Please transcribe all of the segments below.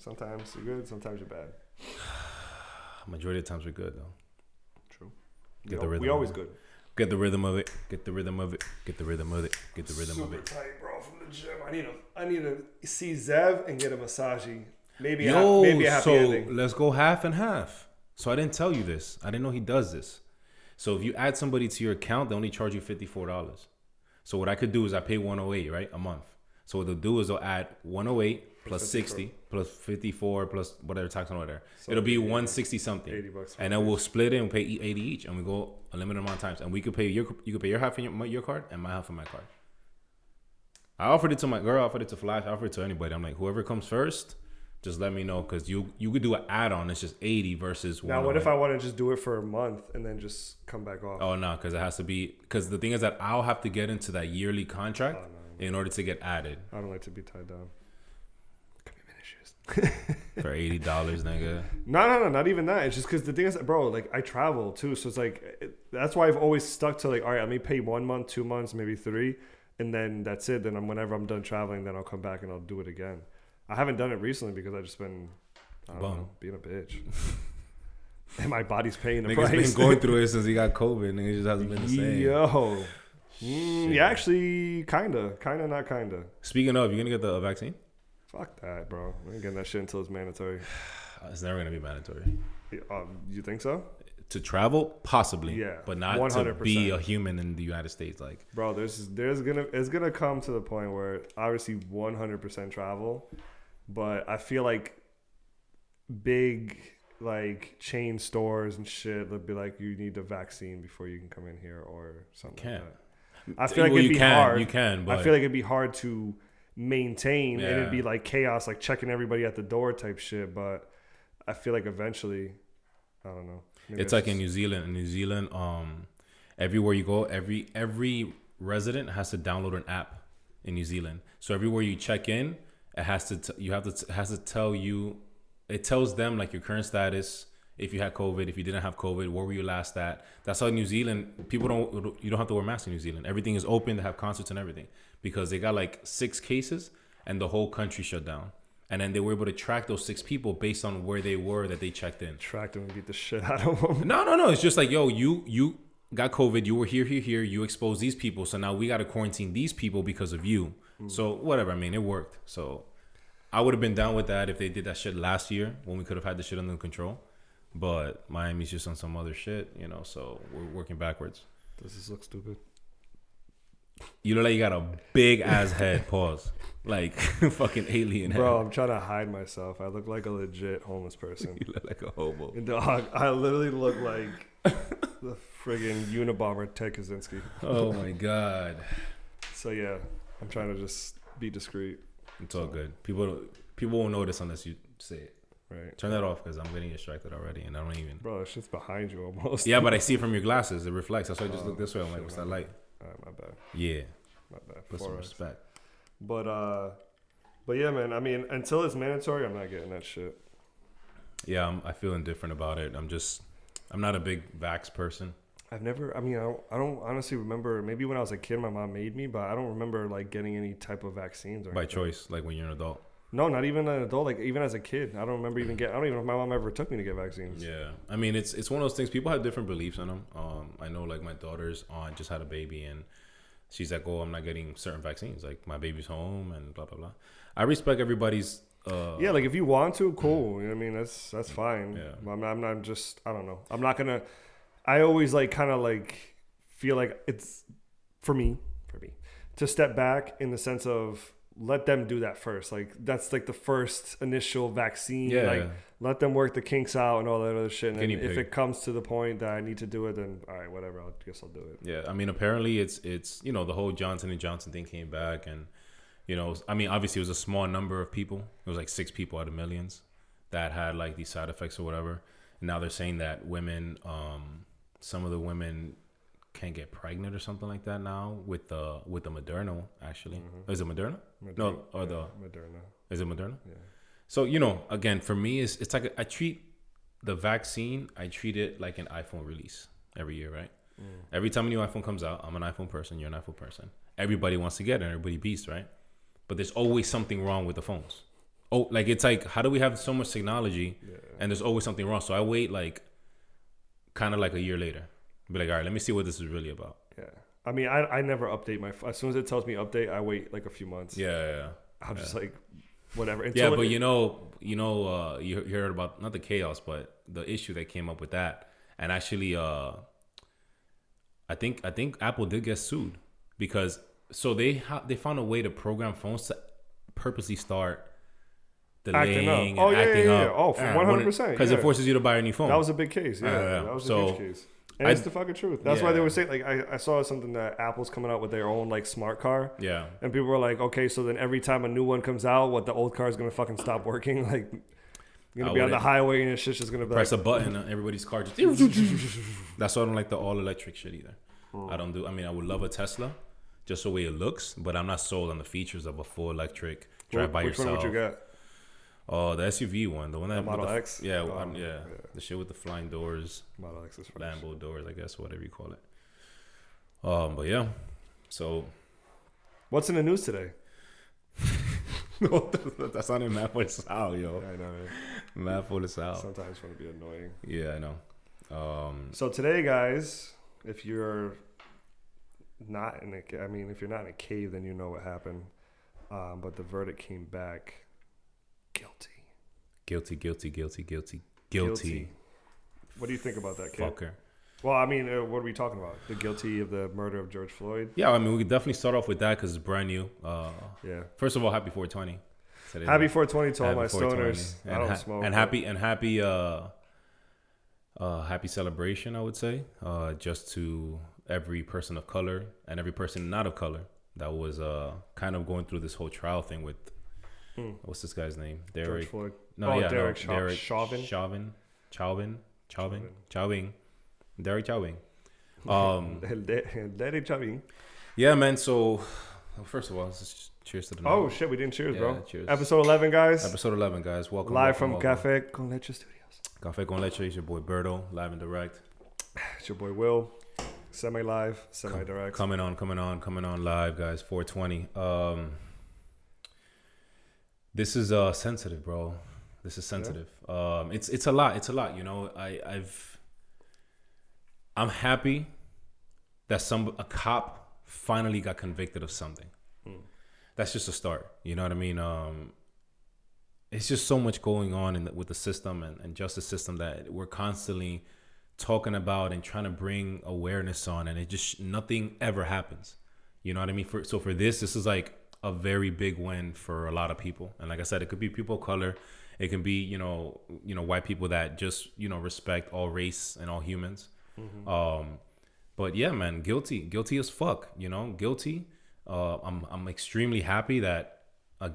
Sometimes you're good, sometimes you're bad. Majority of times we're good though. True. Get we, the al- rhythm we always good. Get the rhythm of it. Get the rhythm of it. Get the rhythm of it. Get the rhythm of Super it. tight, bro, from the gym. I need a, I need to see Zev and get a massage. Maybe, a, Yo, maybe a happy so ending. let's go half and half. So I didn't tell you this. I didn't know he does this. So if you add somebody to your account, they only charge you fifty four dollars. So what I could do is I pay one hundred eight right a month. So what they'll do is they'll add one hundred eight plus 54. sixty plus fifty four plus whatever tax on whatever. So It'll be one sixty something. 80 bucks and then we'll split it and pay e- eighty each, and we go a limited amount of times, and we could pay your you could pay your half on your, your card and my half on my card. I offered it to my girl. I offered it to Flash. I offered it to anybody. I'm like, whoever comes first, just let me know because you you could do an add on. It's just eighty versus. Now, what if oh I want to just do it for a month and then just come back off? Oh no, because it has to be. Because the thing is that I'll have to get into that yearly contract Oh, no. in order to get added I don't like to be tied down. For eighty dollars, nigga. No, no, no, not even that. It's just because the thing is, bro, like I travel too, so it's like it, that's why I've always stuck to like, all right, let me pay one month, two months, maybe three, and then that's it. Then I'm, whenever I'm done traveling, then I'll come back and I'll do it again. I haven't done it recently because I've just been, I don't Bum. know, being a bitch, and my body's paying the Nigga's price. been going through it since he got COVID. Nigga just hasn't been the same. Yo, Mm, Shit. yeah, actually, kinda, kinda, not kinda. Speaking of, you gonna get the uh, vaccine? Fuck that, bro. I ain't getting that shit until it's mandatory. It's never gonna be mandatory. Um, you think so? To travel, possibly. Yeah, But not to 100%. be a human in the United States. Like, Bro, there's there's gonna it's gonna come to the point where obviously 100% travel, but I feel like big like chain stores and shit they'll be like you need a vaccine before you can come in here or something Can't. like that. I feel like it'd you be can, hard. you can, but I feel like it'd be hard to maintain and it'd be like chaos, like checking everybody at the door type shit. But I feel like eventually, I don't know. It's like in New Zealand. In New Zealand, um, everywhere you go, every every resident has to download an app in New Zealand. So everywhere you check in, it has to t- you have to it has to tell you. It tells them like your current status. If you had COVID, if you didn't have COVID, where were you last at? That's how New Zealand people don't. You don't have to wear masks in New Zealand. Everything is open. They have concerts and everything because they got like six cases and the whole country shut down. And then they were able to track those six people based on where they were that they checked in. track them and beat the shit out of them. No, no, no. It's just like, yo, you you got COVID. You were here, here, here. You exposed these people. So now we got to quarantine these people because of you. Mm. So whatever. I mean, it worked. So I would have been down with that if they did that shit last year when we could have had the shit under control. But Miami's just on some other shit, you know. So we're working backwards. Does this look stupid? You look like you got a big ass head. Pause. Like fucking alien Bro, head. I'm trying to hide myself. I look like a legit homeless person. You look like a hobo. Dog, I literally look like the friggin' Unabomber Ted Kaczynski. Oh my god. So yeah, I'm trying to just be discreet, It's all good. People people won't notice unless you say it. right? Turn that off because I'm getting distracted already, and I don't even. Bro, it's just behind you almost. Yeah, but I see it from your glasses. It reflects. That's why I just Oh, look this way. I'm like, what's that light? Alright, my bad, Yeah, my bad. put some respect. But uh, but yeah, man. I mean, until it's mandatory, I'm not getting that shit. Yeah, I'm, I feel indifferent about it. I'm just, I'm not a big vax person. I've never. I mean, I don't, I don't honestly remember. Maybe when I was a kid, my mom made me, but I don't remember like getting any type of vaccines or By anything. choice, like when you're an adult. No, not even an adult. Like even as a kid, I don't remember even get. I don't even know if my mom ever took me to get vaccines. Yeah, I mean, it's it's one of those things. People have different beliefs on them. Um, I know, like my daughter's aunt just had a baby, and she's like, "Oh, I'm not getting certain vaccines. Like my baby's home, and blah blah blah." I respect everybody's. Uh, Yeah, like if you want to, cool. You know what I mean? That's that's fine. Yeah. But I'm not, I'm not just. I don't know. I'm not gonna. I always like kind of like feel like it's for me, for me, to step back in the sense of let them do that first. Like that's like the first initial vaccine. Yeah. Like let them work the kinks out and all that other shit. And then if it comes to the point that I need to do it, then all right, whatever. I guess I'll do it. Yeah, I mean, apparently it's it's you know the whole Johnson and Johnson thing came back, and you know, I mean, obviously it was a small number of people. It was like six people out of millions that had like these side effects or whatever. And now they're saying that women, um, some of the women can't get pregnant or something like that now with the with the Moderna. Actually, mm-hmm. is it Moderna? No, or the Moderna. is it Moderna? Yeah. So you know, again, for me, it's it's like a, I treat the vaccine. I treat it like an iPhone release every year, right? Mm. Every time a new iPhone comes out, I'm an iPhone person. You're an iPhone person. Everybody wants to get it. Everybody beats, right? But there's always something wrong with the phones. oh, like it's like how do we have so much technology and there's always something wrong? So I wait like kind of like a year later, be like, all right, let me see what this is really about. Yeah. I mean, I, I never update my. As soon as it tells me update, I wait like a few months. Yeah, yeah, yeah. I'm just like, whatever. Yeah, but it- you know, you know, uh, you heard about not the chaos, but the issue that came up with that, and actually, uh, I think I think Apple did get sued because so they ha- they found a way to program phones to purposely start Acting up. delaying Oh, and yeah, yeah, yeah. up. Oh, for 100%, because yeah. it forces you to buy a new phone. that was a big case. Yeah, Yeah, yeah. that was a So, huge case. And I- it's the fucking truth. That's why they were saying like I, I saw something that Apple's coming out with their own like smart car. yeah, And people were like, okay, so then every time a new one comes out, what the old car is gonna fucking stop working? Like, you're gonna I be on the highway and it's just gonna be press like, a button, and everybody's car just. That's why I don't like the all electric shit either. I don't do. I mean, I would love a Tesla, just the way it looks, but I'm not sold on the features of a full electric drive "Wh- by which yourself. one would you get? Oh, the SUV one, the one that with Model the, X? Yeah, um, yeah, yeah. the shit with the flying doors, Model X is fine. Lambo doors, I guess, whatever you call it. Um, but yeah, so What's in the news today? that's not in the south, yo. I know. For the south. Sometimes want to be annoying. Yeah, I know. Um, So today, guys, if you're not in a, I mean, if you're not in a cave, then you know what happened. Um, but the verdict came back guilty. guilty, guilty, guilty, guilty, guilty. What do you think about that, kid? Fucker. Well, I mean, uh, what are we talking about? The guilty of the murder of George Floyd? Yeah, I mean, we could definitely start off with that because it's brand new. Uh, Yeah. first of all, happy 420. Today. Happy 420 to all Happy my stoners. And I don't ha- smoke. And happy and happy uh uh happy celebration, I would say. Uh just to every person of color and every person not of color that was uh kind of going through this whole trial thing with Hmm. what's this guy's name? George Derek. Floyd. No, Oh, yeah, Derek no, Chau- Derek Chauvin? Chauvin. Chauvin. Chauvin. Chauvin. Chauvin. Derek Chauvin. Um El de- El Daddy Chavin. yeah, man, so well, first of all, let's just cheers to the Oh, shit. We didn't cheers, Yeah, bro. cheers. Episode 11, guys. Episode 11, guys. Welcome. Live welcome, from welcome. Cafe Con Leche Studios. Cafe con Leche. It's your boy Berto, live and direct. It's your boy Will. Semi live, semi direct. Coming on, coming on, coming on live, guys. 420. Um, this is uh sensitive, bro. This is sensitive. Um, it's it's a lot. It's a lot. You know, I I've I'm happy that some a cop finally got convicted of something. That's just a start. You know what I mean? Um, it's just so much going on in the, with the system and, and justice system that we're constantly talking about and trying to bring awareness on and it just nothing ever happens you know what i mean for so for this this is like a very big win for a lot of people and like i said it could be people of color it can be you know you know white people that just you know respect all race and all humans um but yeah man guilty guilty as fuck you know guilty uh i'm i'm extremely happy that uh,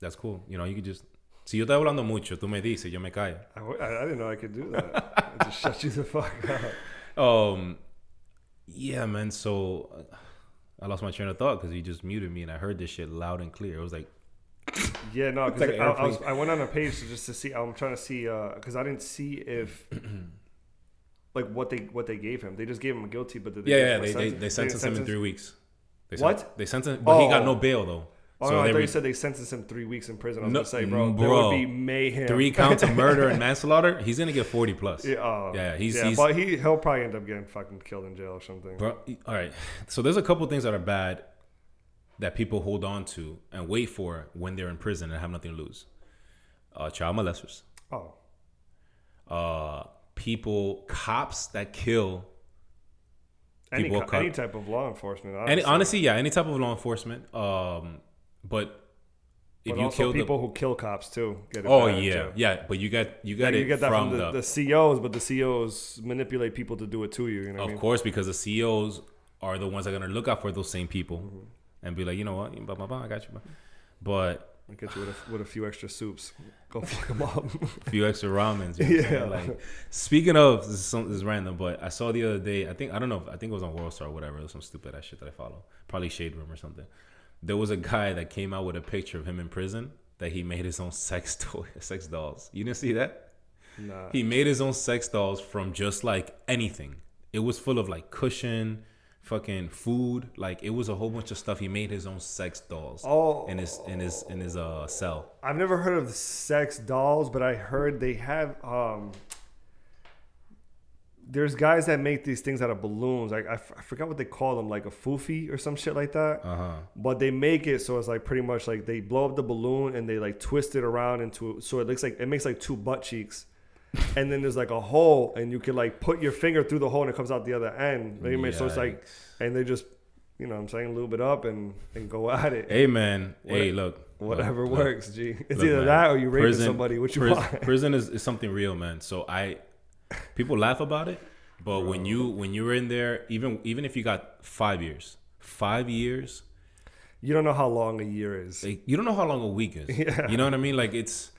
that's cool you know you could just si yo estoy hablando mucho tú me dices yo me callo I didn't know I could do that. I just shut you the fuck up. Um, yeah, man. So uh, I lost my train of thought because he just muted me, and I heard this shit loud and clear. It was like, Yeah, no, because like I, I, was. I went on a page to just to see. I'm trying to see uh, because I didn't see if like what they what they gave him. They just gave him a guilty, but did they yeah, yeah. They they, they sentenced him in three weeks. They What? Sent, they sentenced, but he got Oh. no bail though. Oh, so no, I they thought re- you said they sentenced him three weeks in prison. I was No, gonna say, bro, mm, there bro. would be mayhem. three counts of murder and manslaughter. He's gonna get forty plus. Yeah, oh, Yeah, he's- yeah, he's- but he he'll probably end up getting fucking killed in jail or something. Bro, all right. So there's a couple things that are bad that people hold on to and wait for when they're in prison and have nothing to lose. Uh, child molesters. Oh, Uh, people, cops that kill any co- any type of law enforcement. Any, Honestly. honestly, yeah, any type of law enforcement. Um, but if but you also kill people the, who kill cops too. Get it oh yeah, too. yeah, but you got you get Like, it you get that from, from, the, the, the CEOs, but the CEOs manipulate people to do it to you. You know of I mean? course because the CEOs are the ones that are gonna look out for those same people Mm-hmm. and be like, you know what, blah, blah, blah, I got you. But I'll get you with a, with a few extra soups. Go fuck them up. a few extra ramens. You know what I'm saying? Yeah. Like speaking of this is, some, this is random, but I saw the other day. I think I don't know. If, I think it was on World Star or whatever. It was some stupid ass shit that I follow. Probably Shade Room or something. There was a guy that came out with a picture of him in prison that he made his own sex toy, sex dolls. You didn't see that? nah. He made his own sex dolls from just like anything. It was full of like cushion, fucking food. Like it was a whole bunch of stuff. He made his own sex dolls. Oh. in his in his in his uh cell. I've never heard of sex dolls, but I heard they have. um There's guys that make these things out of balloons. Like I, f- I forgot what they call them, like a foofy or some shit like that. Uh huh. But they make it so it's like pretty much like they blow up the balloon and they like twist it around into so it looks like it makes like two butt cheeks. and then there's like a hole and you can like put your finger through the hole and it comes out the other end. What I mean? So it's like and they just you know what I'm saying lube it up and, and go at it. Hey man. What- hey, look. Whatever look, works, G. It's look, either man. that or you raping Prison- somebody, which you prison, want. prison is, is something real, man. So I, people laugh about it, but when you when you're in there, even even if you got five years, five years, You don't know how long a year is. like, you don't know how long a week is. Yeah. You know what I mean? Like it's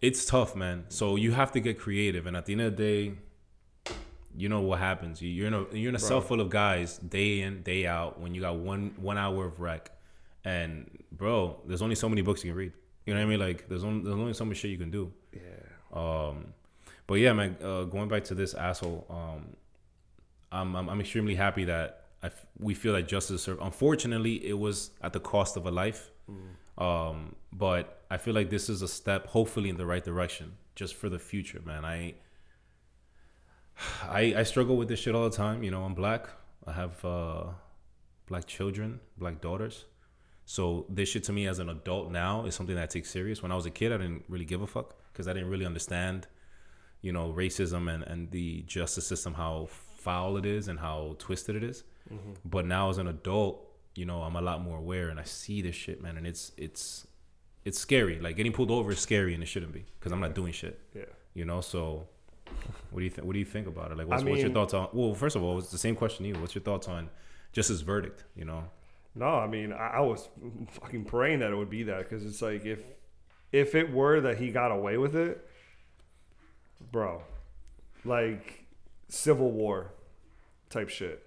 it's tough, man. So you have to get creative, and at the end of the day, you know what happens. You- You're in a you're in a cell full of guys, day in day out. When you got one one hour of rec, and bro, there's only so many books you can read. You know what I mean? Like there's only there's only so much shit you can do. Yeah. Um, but yeah, man. Uh, going back to this asshole, um, I'm, I'm I'm extremely happy that I f- we feel that justice is served. Unfortunately, it was at the cost of a life. Um, but I feel like this is a step, hopefully, in the right direction, just for the future, man. I I I struggle with this shit all the time. You know, I'm black. I have uh, black children, black daughters. So this shit to me as an adult now is something that I take serious. When I was a kid, I didn't really give a fuck because I didn't really understand, you know, racism and, and the justice system, how foul it is and how twisted it is. Mm-hmm. But now as an adult, you know, I'm a lot more aware and I see this shit, man, and it's it's it's scary. Like getting pulled over is scary and it shouldn't be because I'm not doing shit. Yeah. You know, so what do you think? What do you think about it? Like, what's, what's your thoughts on? Well, first of all, it's the same question to you. What's your thoughts on just his verdict? You know, No, I mean, I, I was fucking praying that it would be that because it's like if if it were that he got away with it, bro, like civil war type shit.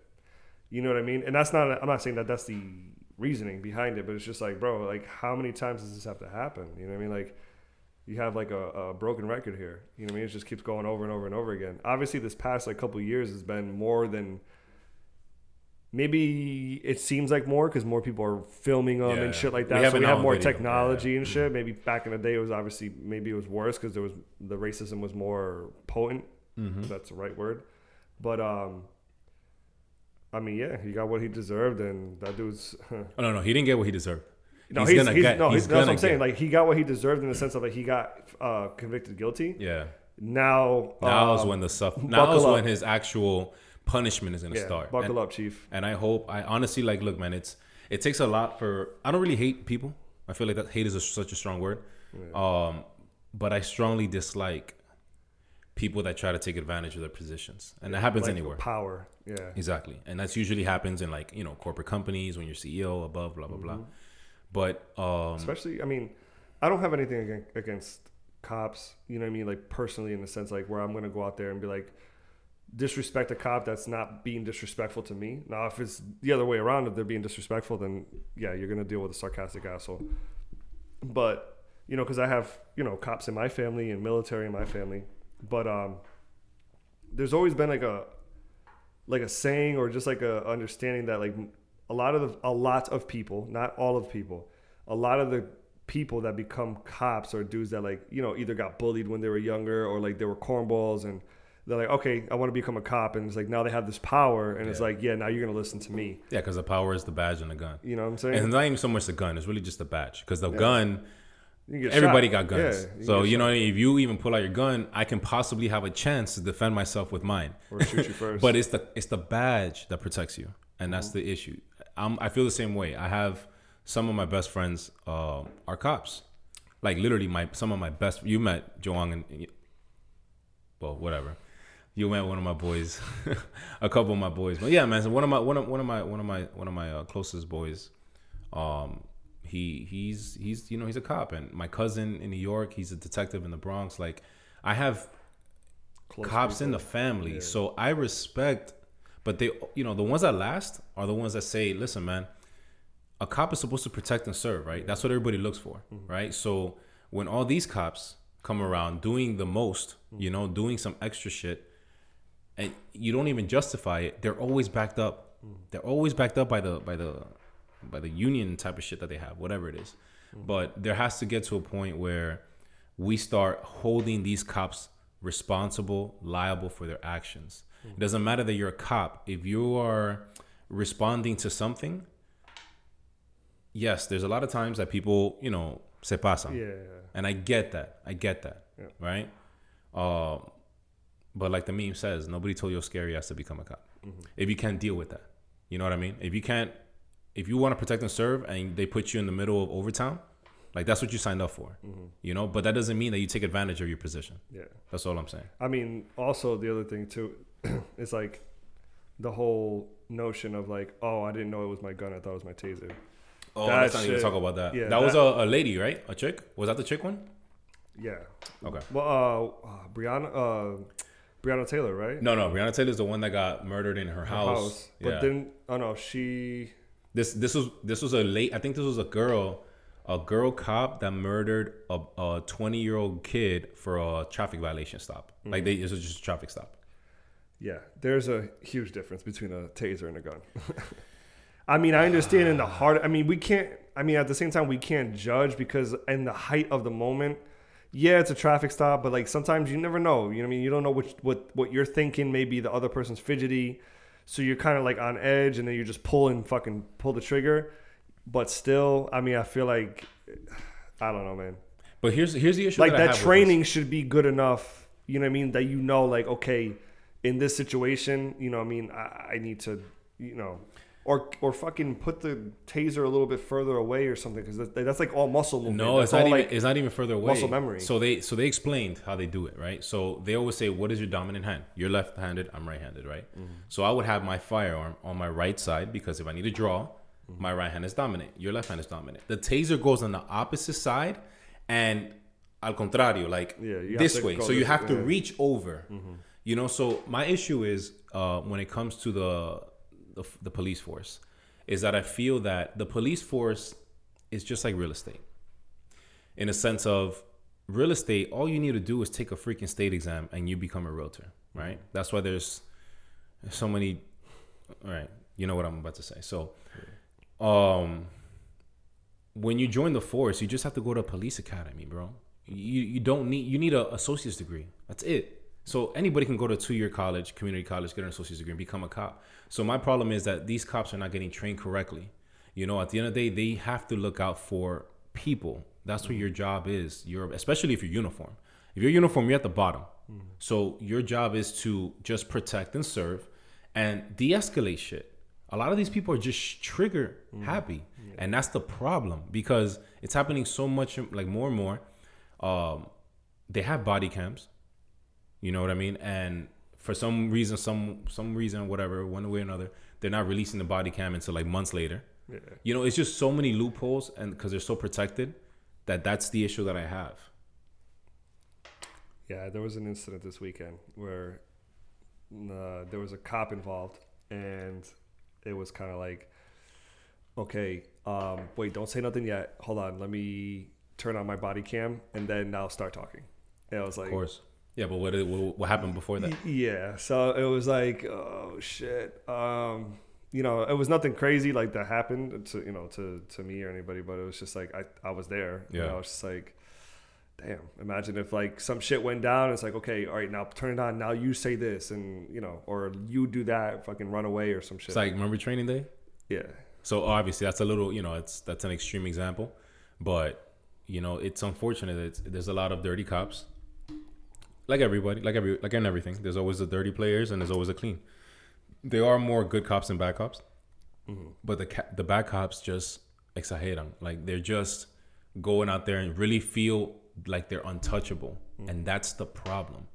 You know what I mean? And that's not. I'm not saying that that's the reasoning behind it, but it's just like, bro, like how many times does this have to happen? You know what I mean? Like you have like a, a broken record here. You know what I mean? It just keeps going over and over and over again. Obviously, this past like couple years has been more than maybe it seems like more because more people are filming them Yeah. and shit like that. have so we have more video. technology Yeah. and shit. Maybe back in the day, it was obviously maybe it was worse because there was the racism was more potent. Mm-hmm. That's the right word. But um, I mean, yeah, he got what he deserved, and that dude's. oh no, no, he didn't get what he deserved. No, he's, he's, gonna he's- get. no, he's he's, that's what I'm saying. get. Like he got what he deserved in the sense of like he got uh, convicted guilty. yeah. Now, Now is um, when the stuff. Now is when his actual punishment is gonna yeah, start. buckle and, up, chief. and I hope. I honestly like. Look, man, it's it takes a lot for. I don't really hate people. I feel like that hate is a, such a strong word. Um, but I strongly dislike people that try to take advantage of their positions, and that happens Like, anywhere. Power. Yeah. Exactly, and that's usually happens in like you know corporate companies when you're CEO above blah blah blah. Mm-hmm. But um, Especially, I mean, I don't have anything against, against cops. You know what I mean? Like personally, in the sense like where I'm gonna go out there and be like, disrespect a cop that's not being disrespectful to me. Now, if it's the other way around, if they're being disrespectful, then yeah, you're gonna deal with a sarcastic asshole. But you know, because I have you know cops in my family and military in my family, but um, there's always been like a like a saying or just like a understanding that like a lot of the, a lot of people, not all of people, a lot of the people that become cops are dudes that like you know either got bullied when they were younger or like they were cornballs and they're like okay I want to become a cop and it's like now they have this power and it's like yeah now you're gonna listen to me yeah, because the power is the badge and the gun. you know what I'm saying And it's not even so much the gun; it's really just the badge. Because the gun, You can get everybody shot. got guns. Yeah, so get you shot. know, if you even pull out your gun, I can possibly have a chance to defend myself with mine. or shoot you first But it's the it's the badge that protects you, and that's the issue. I'm, I feel the same way. I have some of my best friends uh, are cops, like literally my some of my best. You met Joang and well, whatever. You met one of my boys, a couple of my boys, but yeah, man. So one of my one of one of my one of my one of my uh, closest boys, um, he he's he's you know he's a cop, and my cousin in New York, he's a detective in the Bronx. Like, I have Close cops in the family. So I respect, but they, you know, the ones that last are the ones that say, listen, man, a cop is supposed to protect and serve, right? That's what everybody looks for, right? So when all these cops come around doing the most, you know, doing some extra shit, and you don't even justify it, they're always backed up. They're always backed up by the by the by the union type of shit that they have, whatever it is. But there has to get to a point where we start holding these cops responsible, liable for their actions. It doesn't matter that you're a cop. If you are responding to something, yes, there's a lot of times that people, you know, se pasan. Yeah. And I get that. I get that. Yeah. Right? Uh, but like the meme says, nobody told you how scary has to become a cop. Mm-hmm. If you can't deal with that. You know what I mean? If you can't, if you want to protect and serve and they put you in the middle of overtime, like that's what you signed up for. Mm-hmm. You know? But that doesn't mean that you take advantage of your position. Yeah. That's all I'm saying. I mean, also the other thing too, is like the whole notion of like, oh, I didn't know it was my gun. I thought it was my taser. Oh, That let's not even talk about that. yeah, that, was a, a lady, right? A chick? Was that the chick one? Yeah. Okay. Well, uh, uh Breonna, uh, Breonna Taylor, right? No, no. Breonna Taylor's the one that got murdered in her Her house. But yeah. then, oh no, she. This this was this was a late. I think this was a girl, a girl cop that murdered a twenty year old kid for a traffic violation stop. Like mm. they it was just a traffic stop. Yeah, there's a huge difference between a taser and a gun. I mean, I understand in the heart. I mean, we can't. I mean, at the same time, we can't judge because in the height of the moment, yeah, it's a traffic stop, but like sometimes you never know. You know what I mean? You don't know which what what you're thinking. Maybe the other person's fidgety, so you're kind of like on edge, and then you just pull and fucking pull the trigger. But still, I mean, I feel like I don't know, man. But here's here's the issue. Like that, I that training should be good enough. You know what I mean? That you know, like okay, in this situation, you know, what I mean, I, I need to, you know, or or fucking put the taser a little bit further away or something because that's, that's like all muscle this. movement. No, that's it's not even like it's not even further away. muscle memory. So they so they explained how they do it, right? So they always say, "What is your dominant hand?" You're left-handed. I'm right-handed, right? Mm-hmm. So I would have my firearm on my right side because if I need to draw, Mm-hmm. my right hand is dominant. Your left hand is dominant. The taser goes on the opposite side, and al contrario, like Yeah, this way. So you have way, to. Mm-hmm. reach over. You know. So my issue is uh, when it comes to the, the the police force, is that I feel that the police force is just like real estate, in a sense of real estate. All you need to do is take a freaking state exam, and you become a realtor. Right. That's why there's so many. All right. You know what I'm about to say. So um when you join the force you just have to go to a police academy bro you you don't need you need a associate's degree that's it so anybody can go to a two-year college community college get an associate's degree and become a cop. So my problem is that these cops are not getting trained correctly. You know at the end of the day they have to look out for people. That's what your job is. You're especially if you're uniform. If you're uniform you're at the bottom. So your job is to just protect and serve and de-escalate shit. A lot of these people are just trigger happy. And that's the problem because it's happening so much like more and more. Um, they have body cams you know what i mean and for some reason some some reason whatever one way or another they're not releasing the body cam until like months later Yeah. you know it's just so many loopholes and because they're so protected that that's the issue that i have Yeah, there was an incident this weekend where uh, there was a cop involved, and it was kind of like, okay, um, wait, don't say nothing yet. Hold on, let me turn on my body cam, and then I'll start talking. And I was like, of course yeah but what what, happened before that Yeah. So it was like, oh shit. Um, you know, it was nothing crazy like that happened to you know to to me or anybody, but it was just like I I was there. You Yeah. know, it's just like, damn. Imagine if like some shit went down. It's like, okay, all right, now turn it on. Now you say this, and you know, or you do that. Fucking run away or some shit. it's like remember training day yeah. So obviously that's a little, you know, it's that's an extreme example, but you know, it's unfortunate that it's, there's a lot of dirty cops. Like everybody, like every, like in everything, there's always the dirty players and there's always the clean. There are more good cops than bad cops, mm-hmm. but the ca- the bad cops just exageran. Like they're just going out there and really feel like they're untouchable, mm-hmm. and that's the problem.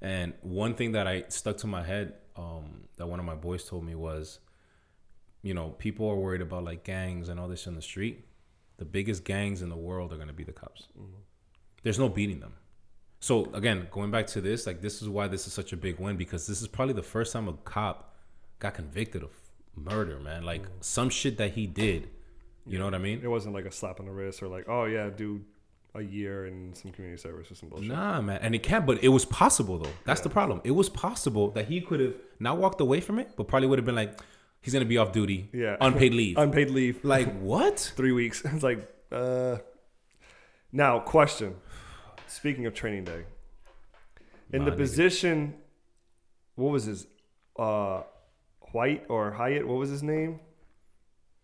And one thing that I stuck to my head um, that one of my boys told me was, you know, people are worried about like gangs and all this in the street. The biggest gangs in the world are going to be the cops. Mm-hmm. There's no beating them. So again, going back to this, like this is why this is such a big win because this is probably the first time a cop got convicted of murder, man. Like some shit that he did. You know what I mean? It wasn't like a slap on the wrist or like, oh yeah, dude, a year in some community service or some bullshit. Nah, man, and it can't. But it was possible though. That's the problem. It was possible that he could have not walked away from it, but probably would have been like, he's gonna be off duty, Yeah. unpaid leave. Unpaid leave. like what? three weeks. It's like, uh. Now, question. Speaking of training day, in the Nah, nigga. position, what was his, uh, White or Hyatt? What was his name?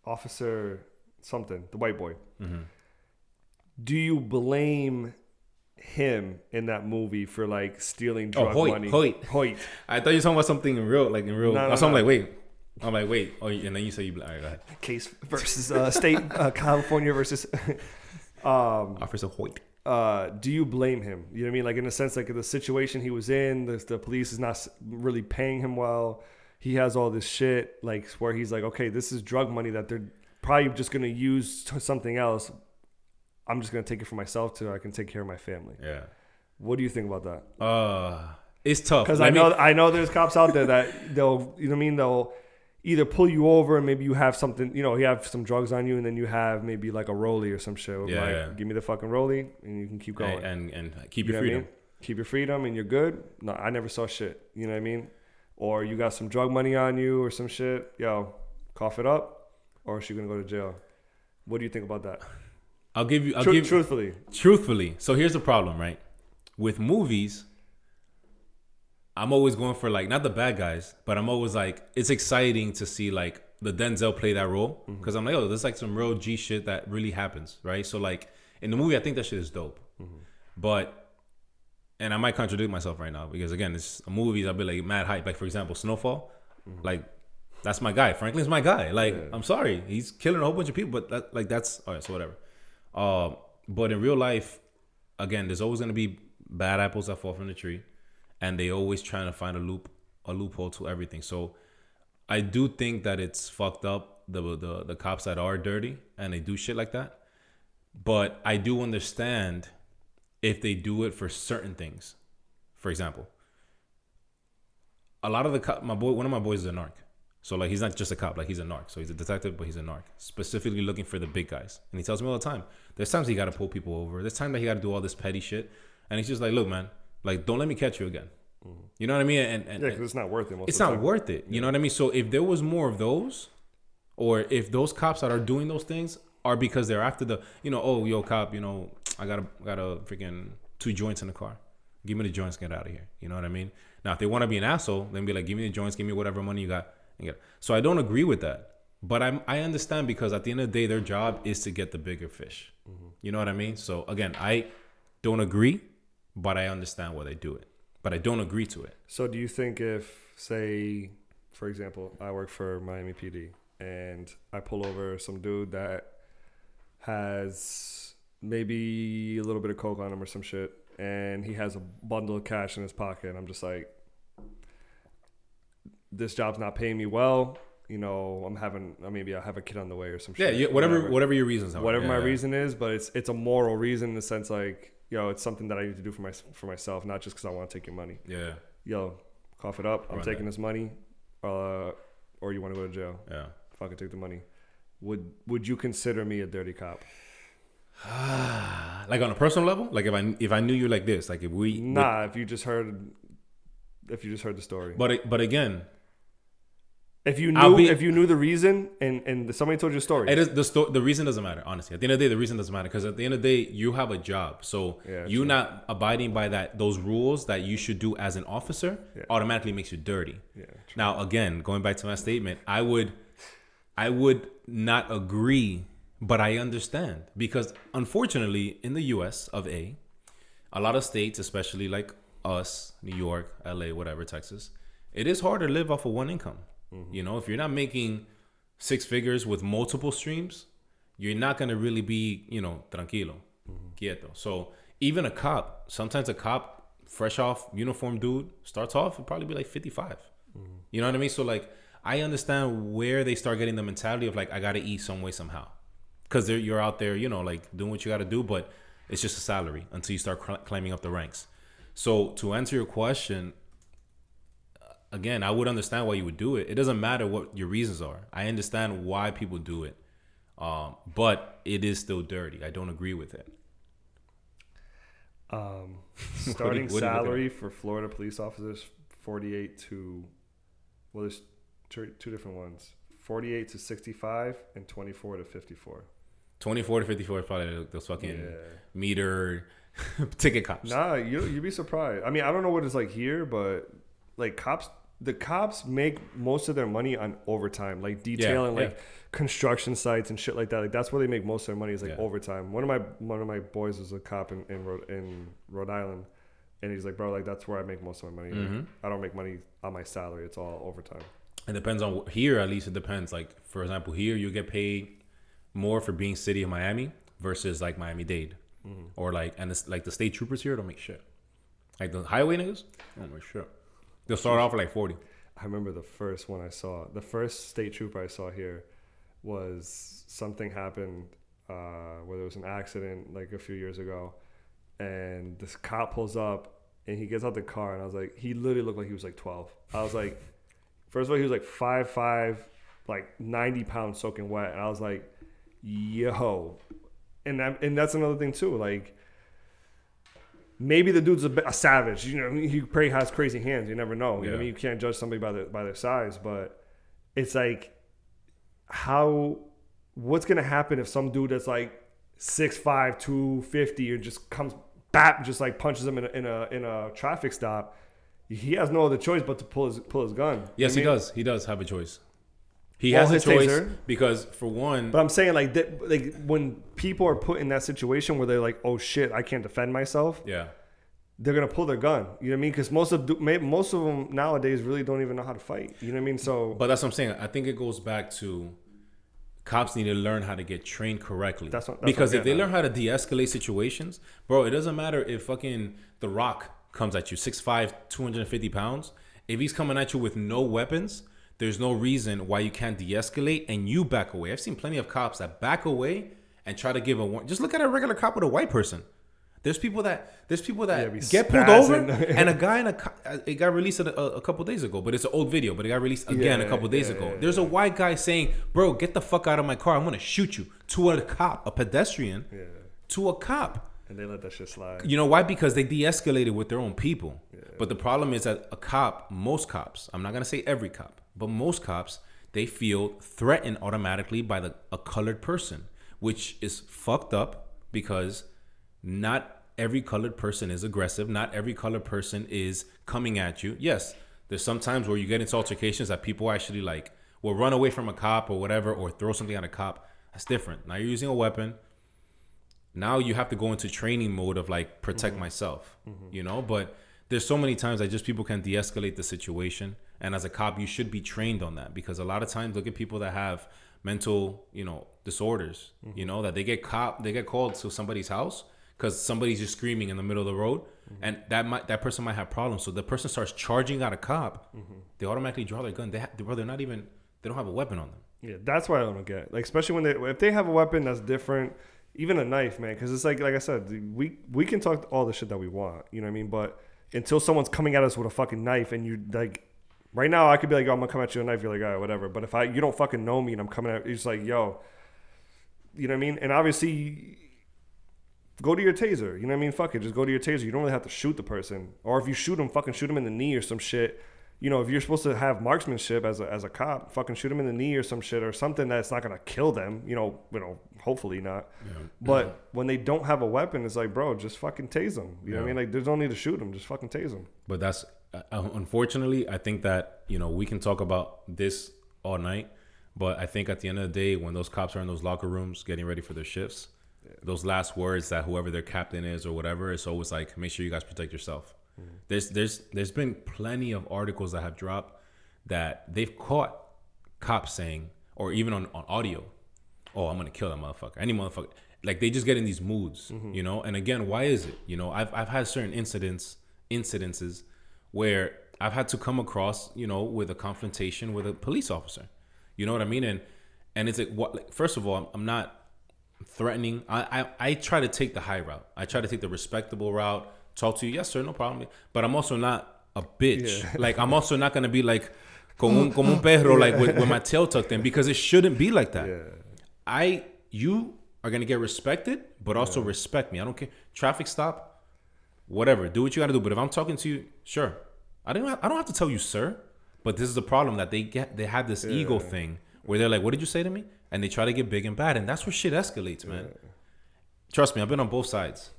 Officer something, the white boy. Mm-hmm. Do you blame him in that movie for like stealing Oh, drug Hoyt, money? Hoyt. Hoyt. I thought you were talking about something in real, like in real. No, no, so I'm like, wait. I'm like, wait. Oh, and then you say you. All right, go ahead. Case versus uh, state, uh, California versus. um, Officer Hoyt. Uh, do you blame him? You know what I mean? Like in a sense, like the situation he was in, the, the police is not really paying him well. He has all this shit, like where he's like, okay, this is drug money that they're probably just gonna use to something else. I'm just gonna take it for myself so I can take care of my family. Yeah. What do you think about that? Uh, it's tough. Because I me- know I know there's cops out there that they'll you know what I mean they'll either pull you over and maybe you have something you know you have some drugs on you and then you have maybe like a rollie or some shit. Yeah, like, yeah. give me the fucking rollie and you can keep going. and, and and keep You your what I freedom. mean? Keep your freedom and you're good. No, I never saw shit. You know what I mean? Or you got some drug money on you or some shit. Yo, cough it up, or is she gonna go to jail? What do you think about that? I'll give you. I'll Tru- give truthfully, truthfully. So here's the problem, right? With movies, I'm always going for like not the bad guys, but I'm always like it's exciting to see like the Denzel play that role mm-hmm. because I'm like, oh, this is like some real G shit that really happens, right? So like in the movie, I think that shit is dope, mm-hmm. but. And I might contradict myself right now because again, it's a movie. I'll be like mad hype. Like for example, Snowfall, mm-hmm. like that's my guy. Franklin's my guy. Like Yeah. I'm sorry, he's killing a whole bunch of people, but that like that's all right. So whatever. Um, but in real life, again, there's always gonna be bad apples that fall from the tree, and they always trying to find a loop, a loophole to everything. So I do think that it's fucked up the the the cops that are dirty and they do shit like that. But I do understand if they do it for certain things. For example, a lot of the cop, my boy, one of my boys is a narc. So like he's not just a cop, like he's a narc. So he's a detective, but he's a narc, specifically looking for the big guys. And he tells me all the time, there's times he got to pull people over. There's times that he got to do all this petty shit. And he's just like, look, man, like don't let me catch you again. Mm-hmm. You know what I mean? And, and yeah, because it's not worth it. It's not time. worth it. You know what I mean? So if there was more of those, or if those cops that are doing those things are because they're after the, you know, oh yo cop, you know, I got a got a freaking two joints in the car. Give me the joints, get out of here. You know what I mean? Now if they want to be an asshole, then be like, give me the joints, give me whatever money you got, and get. So I don't agree with that. But I'm I understand because at the end of the day, their job is to get the bigger fish. Mm-hmm. You know what I mean? So again, I don't agree, but I understand why they do it. But I don't agree to it. So do you think if, say, for example, I work for Miami PD and I pull over some dude that has maybe a little bit of coke on him or some shit, and he has a bundle of cash in his pocket, and I'm just like, this job's not paying me well. You know, I'm having maybe I have a kid on the way or some Yeah, shit. yeah whatever, whatever your reasons are. whatever Yeah, my yeah. reason is, but it's it's a moral reason in the sense like, yo, it's something that I need to do for my for myself, not just because I want to take your money Yeah, yo, cough it up. I'm Run taking that. this money, uh, or you want to go to jail? yeah. Fucking take the money. Would Would you consider me a dirty cop? like on a personal level, like if I if I knew you like this, like if we Nah, if you just heard, if you just heard the story. But but again, if you knew, be- if you knew the reason, and and somebody told you a story, it is the sto- the reason doesn't matter. Honestly, at the end of the day, the reason doesn't matter because at the end of the day, you have a job. So Yeah, you true. not abiding by that those rules that you should do as an officer Yeah. automatically makes you dirty. yeah, Now, again, going back to my statement, I would, I would not agree, but I understand because unfortunately, in the U.S. of A, a lot of states, especially like us, New York, L.A., whatever, Texas, it is hard to live off of one income. Mm-hmm. You know, if you're not making six figures with multiple streams, you're not gonna really be, you know, tranquilo, mm-hmm. quieto. So even a cop, sometimes a cop, fresh off uniform dude, starts off would probably be like 55. Mm-hmm. You know what I mean? So like, I understand where they start getting the mentality of like, I gotta eat some way somehow, because you're out there, you know, like doing what you gotta do, but it's just a salary until you start cl- climbing up the ranks. So to answer your question, again, I would understand why you would do it. It doesn't matter what your reasons are. I understand why people do it, um, but it is still dirty. I don't agree with it. Um, starting what you looking salary for Florida police officers, forty-eight to, well, there's two, two different ones, forty-eight to sixty-five and twenty-four to fifty-four. 24 to 54 is probably those fucking Yeah. meter ticket cops. Nah, you you'd be surprised. I mean, I don't know what it's like here, but like cops, the cops make most of their money on overtime, like detailing yeah. like construction sites and shit like that. Like that's where they make most of their money is like Yeah. overtime. One of my one of my boys is a cop in in Rhode, in Rhode Island, and he's like, bro, like that's where I make most of my money. Like, Mhm. I don't make money on my salary. It's all overtime. It depends on here. At least it depends. Like for example, here you get paid more for being city of Miami versus like Miami Dade, Mm-hmm. or like and it's like the state troopers here don't make shit. Like the highway niggas don't make shit. They'll start off like forty. I remember the first one I saw. The first state trooper I saw here was something happened uh, where there was an accident like a few years ago, and this cop pulls up and he gets out the car, and I was like, he literally looked like he was like twelve. I was like, first of all, he was like five five, like ninety pounds soaking wet, and I was like, yo, and that, and that's another thing too, like. Maybe the dude's a, a savage. You know, he probably has crazy hands. You never know. You know I mean? You can't judge somebody by their by their size, but it's like how what's gonna happen if some dude that's like 6'5", 250 or just comes bap just like punches him in a in a in a traffic stop. He has no other choice but to pull his pull his gun. Yes, I he mean, does. He does have a choice. He has a choice because for one, But I'm saying like that, like when people are put in that situation where they're like, "Oh shit, I can't defend myself," yeah, they're gonna pull their gun. You know what I mean? Because most of most of them nowadays really don't even know how to fight. You know what I mean? So but that's what I'm saying. I think it goes back to cops need to learn how to get trained correctly. That's what- that's because if they getting learn how to de-escalate situations, bro, it doesn't matter if fucking The Rock comes at you 6'5", 250 pounds. If he's coming at you with no weapons, there's no reason why you can't de-escalate and you back away. I've seen plenty of cops that back away and try to give a warning. Just look at a regular cop with a white person. There's people that there's people that Yeah, get pulled over, and a guy in a co- uh, it got released a, a couple days ago, but it's an old video, but it got released again a couple days yeah, ago. yeah, There's a white guy saying, "Bro, get the fuck out of my car! I'm gonna shoot you." To a cop, a pedestrian, yeah, to a cop. and they let that shit slide. You know why? Because they de-escalated with their own people. But the problem is that a cop, most cops, I'm not gonna say every cop, but most cops, they feel threatened automatically by the a colored person, which is fucked up because not every colored person is aggressive. Not every colored person is coming at you. Yes, there's some times where you get into altercations that people actually like will run away from a cop or whatever, or throw something at a cop. That's different. Now you're using a weapon now you have to go into training mode of like protect Mm-hmm. myself you know but there's so many times that just people can de-escalate the situation and as a cop you should be trained on that because a lot of times look at people that have mental you know disorders Mm-hmm. you know that they get cop they get called to somebody's house because somebody's just screaming in the middle of the road Mm-hmm. and that might that person might have problems so the person starts charging at a cop Mm-hmm. they automatically draw their gun they ha- they're not even they don't have a weapon on them Yeah, that's why I don't get. Like, especially when they if they have a weapon that's different, even a knife, man. Because it's like like I said, we we can talk all the shit that we want, you know what I mean? But until someone's coming at us with a fucking knife, and you like, right now I could be like, oh, I'm gonna come at you with a knife. You're like, all right, whatever. But if I you don't fucking know me and I'm coming at, you're just like, yo, you know what I mean? And obviously. Go to your taser. You know what I mean? Fuck it. Just go to your taser. You don't really have to shoot the person. Or if you shoot them, fucking shoot them in the knee or some shit you know, if you're supposed to have marksmanship as a, as a cop, fucking shoot them in the knee or some shit or something that's not gonna kill them. You know, you know, hopefully not. But when they don't have a weapon, it's like, bro, just fucking tase them. You know what I mean? Like, there's no need to shoot them. Just fucking tase them. But that's uh, unfortunately, I think that you know we can talk about this all night, but I think at the end of the day, when those cops are in those locker rooms getting ready for their shifts, those last words that whoever their captain is or whatever, it's always like, make sure you guys protect yourself. There's there's there's been plenty of articles that have dropped that they've caught cops saying, or even on, on audio, oh, I'm gonna kill that motherfucker. Any motherfucker. Like they just get in these moods, mm-hmm. you know. And again, why is it? You know, I've I've had certain incidents, incidences, where I've had to come across, you know, with a confrontation with a police officer. You know what I mean? And and it's like what? Like, first of all, I'm, I'm not threatening. I, I I try to take the high route. I try to take the respectable route. Talk to you, yes sir, no problem. But I'm also not a bitch. Yeah. Like I'm also not gonna be like como un, como un perro, like with, with my tail tucked in, because it shouldn't be like that. Yeah. I you are gonna get respected, but also respect me. I don't care. Traffic stop. whatever. Do what you got to do. But if I'm talking to you, sure. I don't. Have, I don't have to tell you, sir. But this is the problem that they get. They have this ego thing where they're like, "What did you say to me?" And they try to get big and bad, and that's where shit escalates, man. Trust me, I've been on both sides.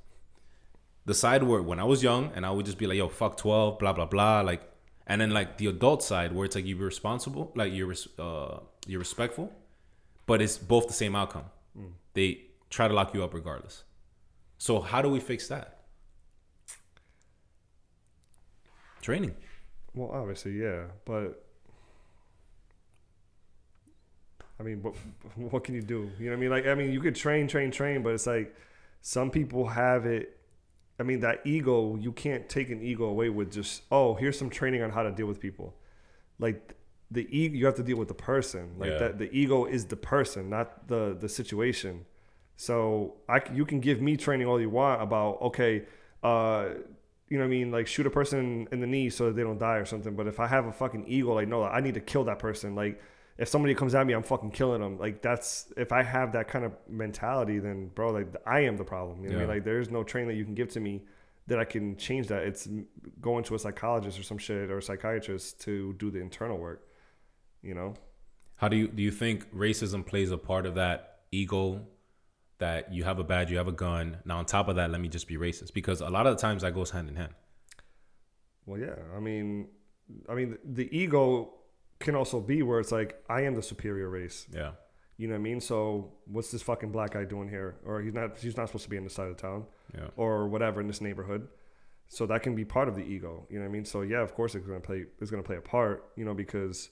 The side where when I was young, and I would just be like, "Yo, fuck twelve, blah blah blah," like, and then like the adult side where it's like you're responsible, like you're uh, you're respectful, but it's both the same outcome. They try to lock you up regardless. So how do we fix that? Training. Well, obviously, yeah, but I mean, what what can you do? You know what I mean? Like, I mean, you could train, train, train, but it's like some people have it. I mean, that ego, you can't take an ego away with just, oh, here's some training on how to deal with people. Like the ego, you have to deal with the person. Like Yeah. that, the ego is the person, not the the situation. So I, you can give me training all you want about, okay, uh, you know what I mean? Like shoot a person in the knee so that they don't die or something. But if I have a fucking ego, like no, I need to kill that person. Like if somebody comes at me, I'm fucking killing them. Like that's if I have that kind of mentality, then bro, like I am the problem. You know what I mean? Like there's no training that you can give to me that I can change that. It's going to a psychologist or some shit or a psychiatrist to do the internal work. You know? How do you do you think racism plays a part of that ego that you have a badge, you have a gun. Now on top of that, let me just be racist because a lot of the times that goes hand in hand. Well, yeah. I mean, I mean, the ego can also be where it's like I am the superior race. Yeah. You know what I mean? So what's this fucking black guy doing here? Or he's not he's not supposed to be in this side of town Yeah. or whatever in this neighborhood. So that can be part of the ego. You know what I mean? So yeah, of course it's gonna play it's gonna play a part, you know, because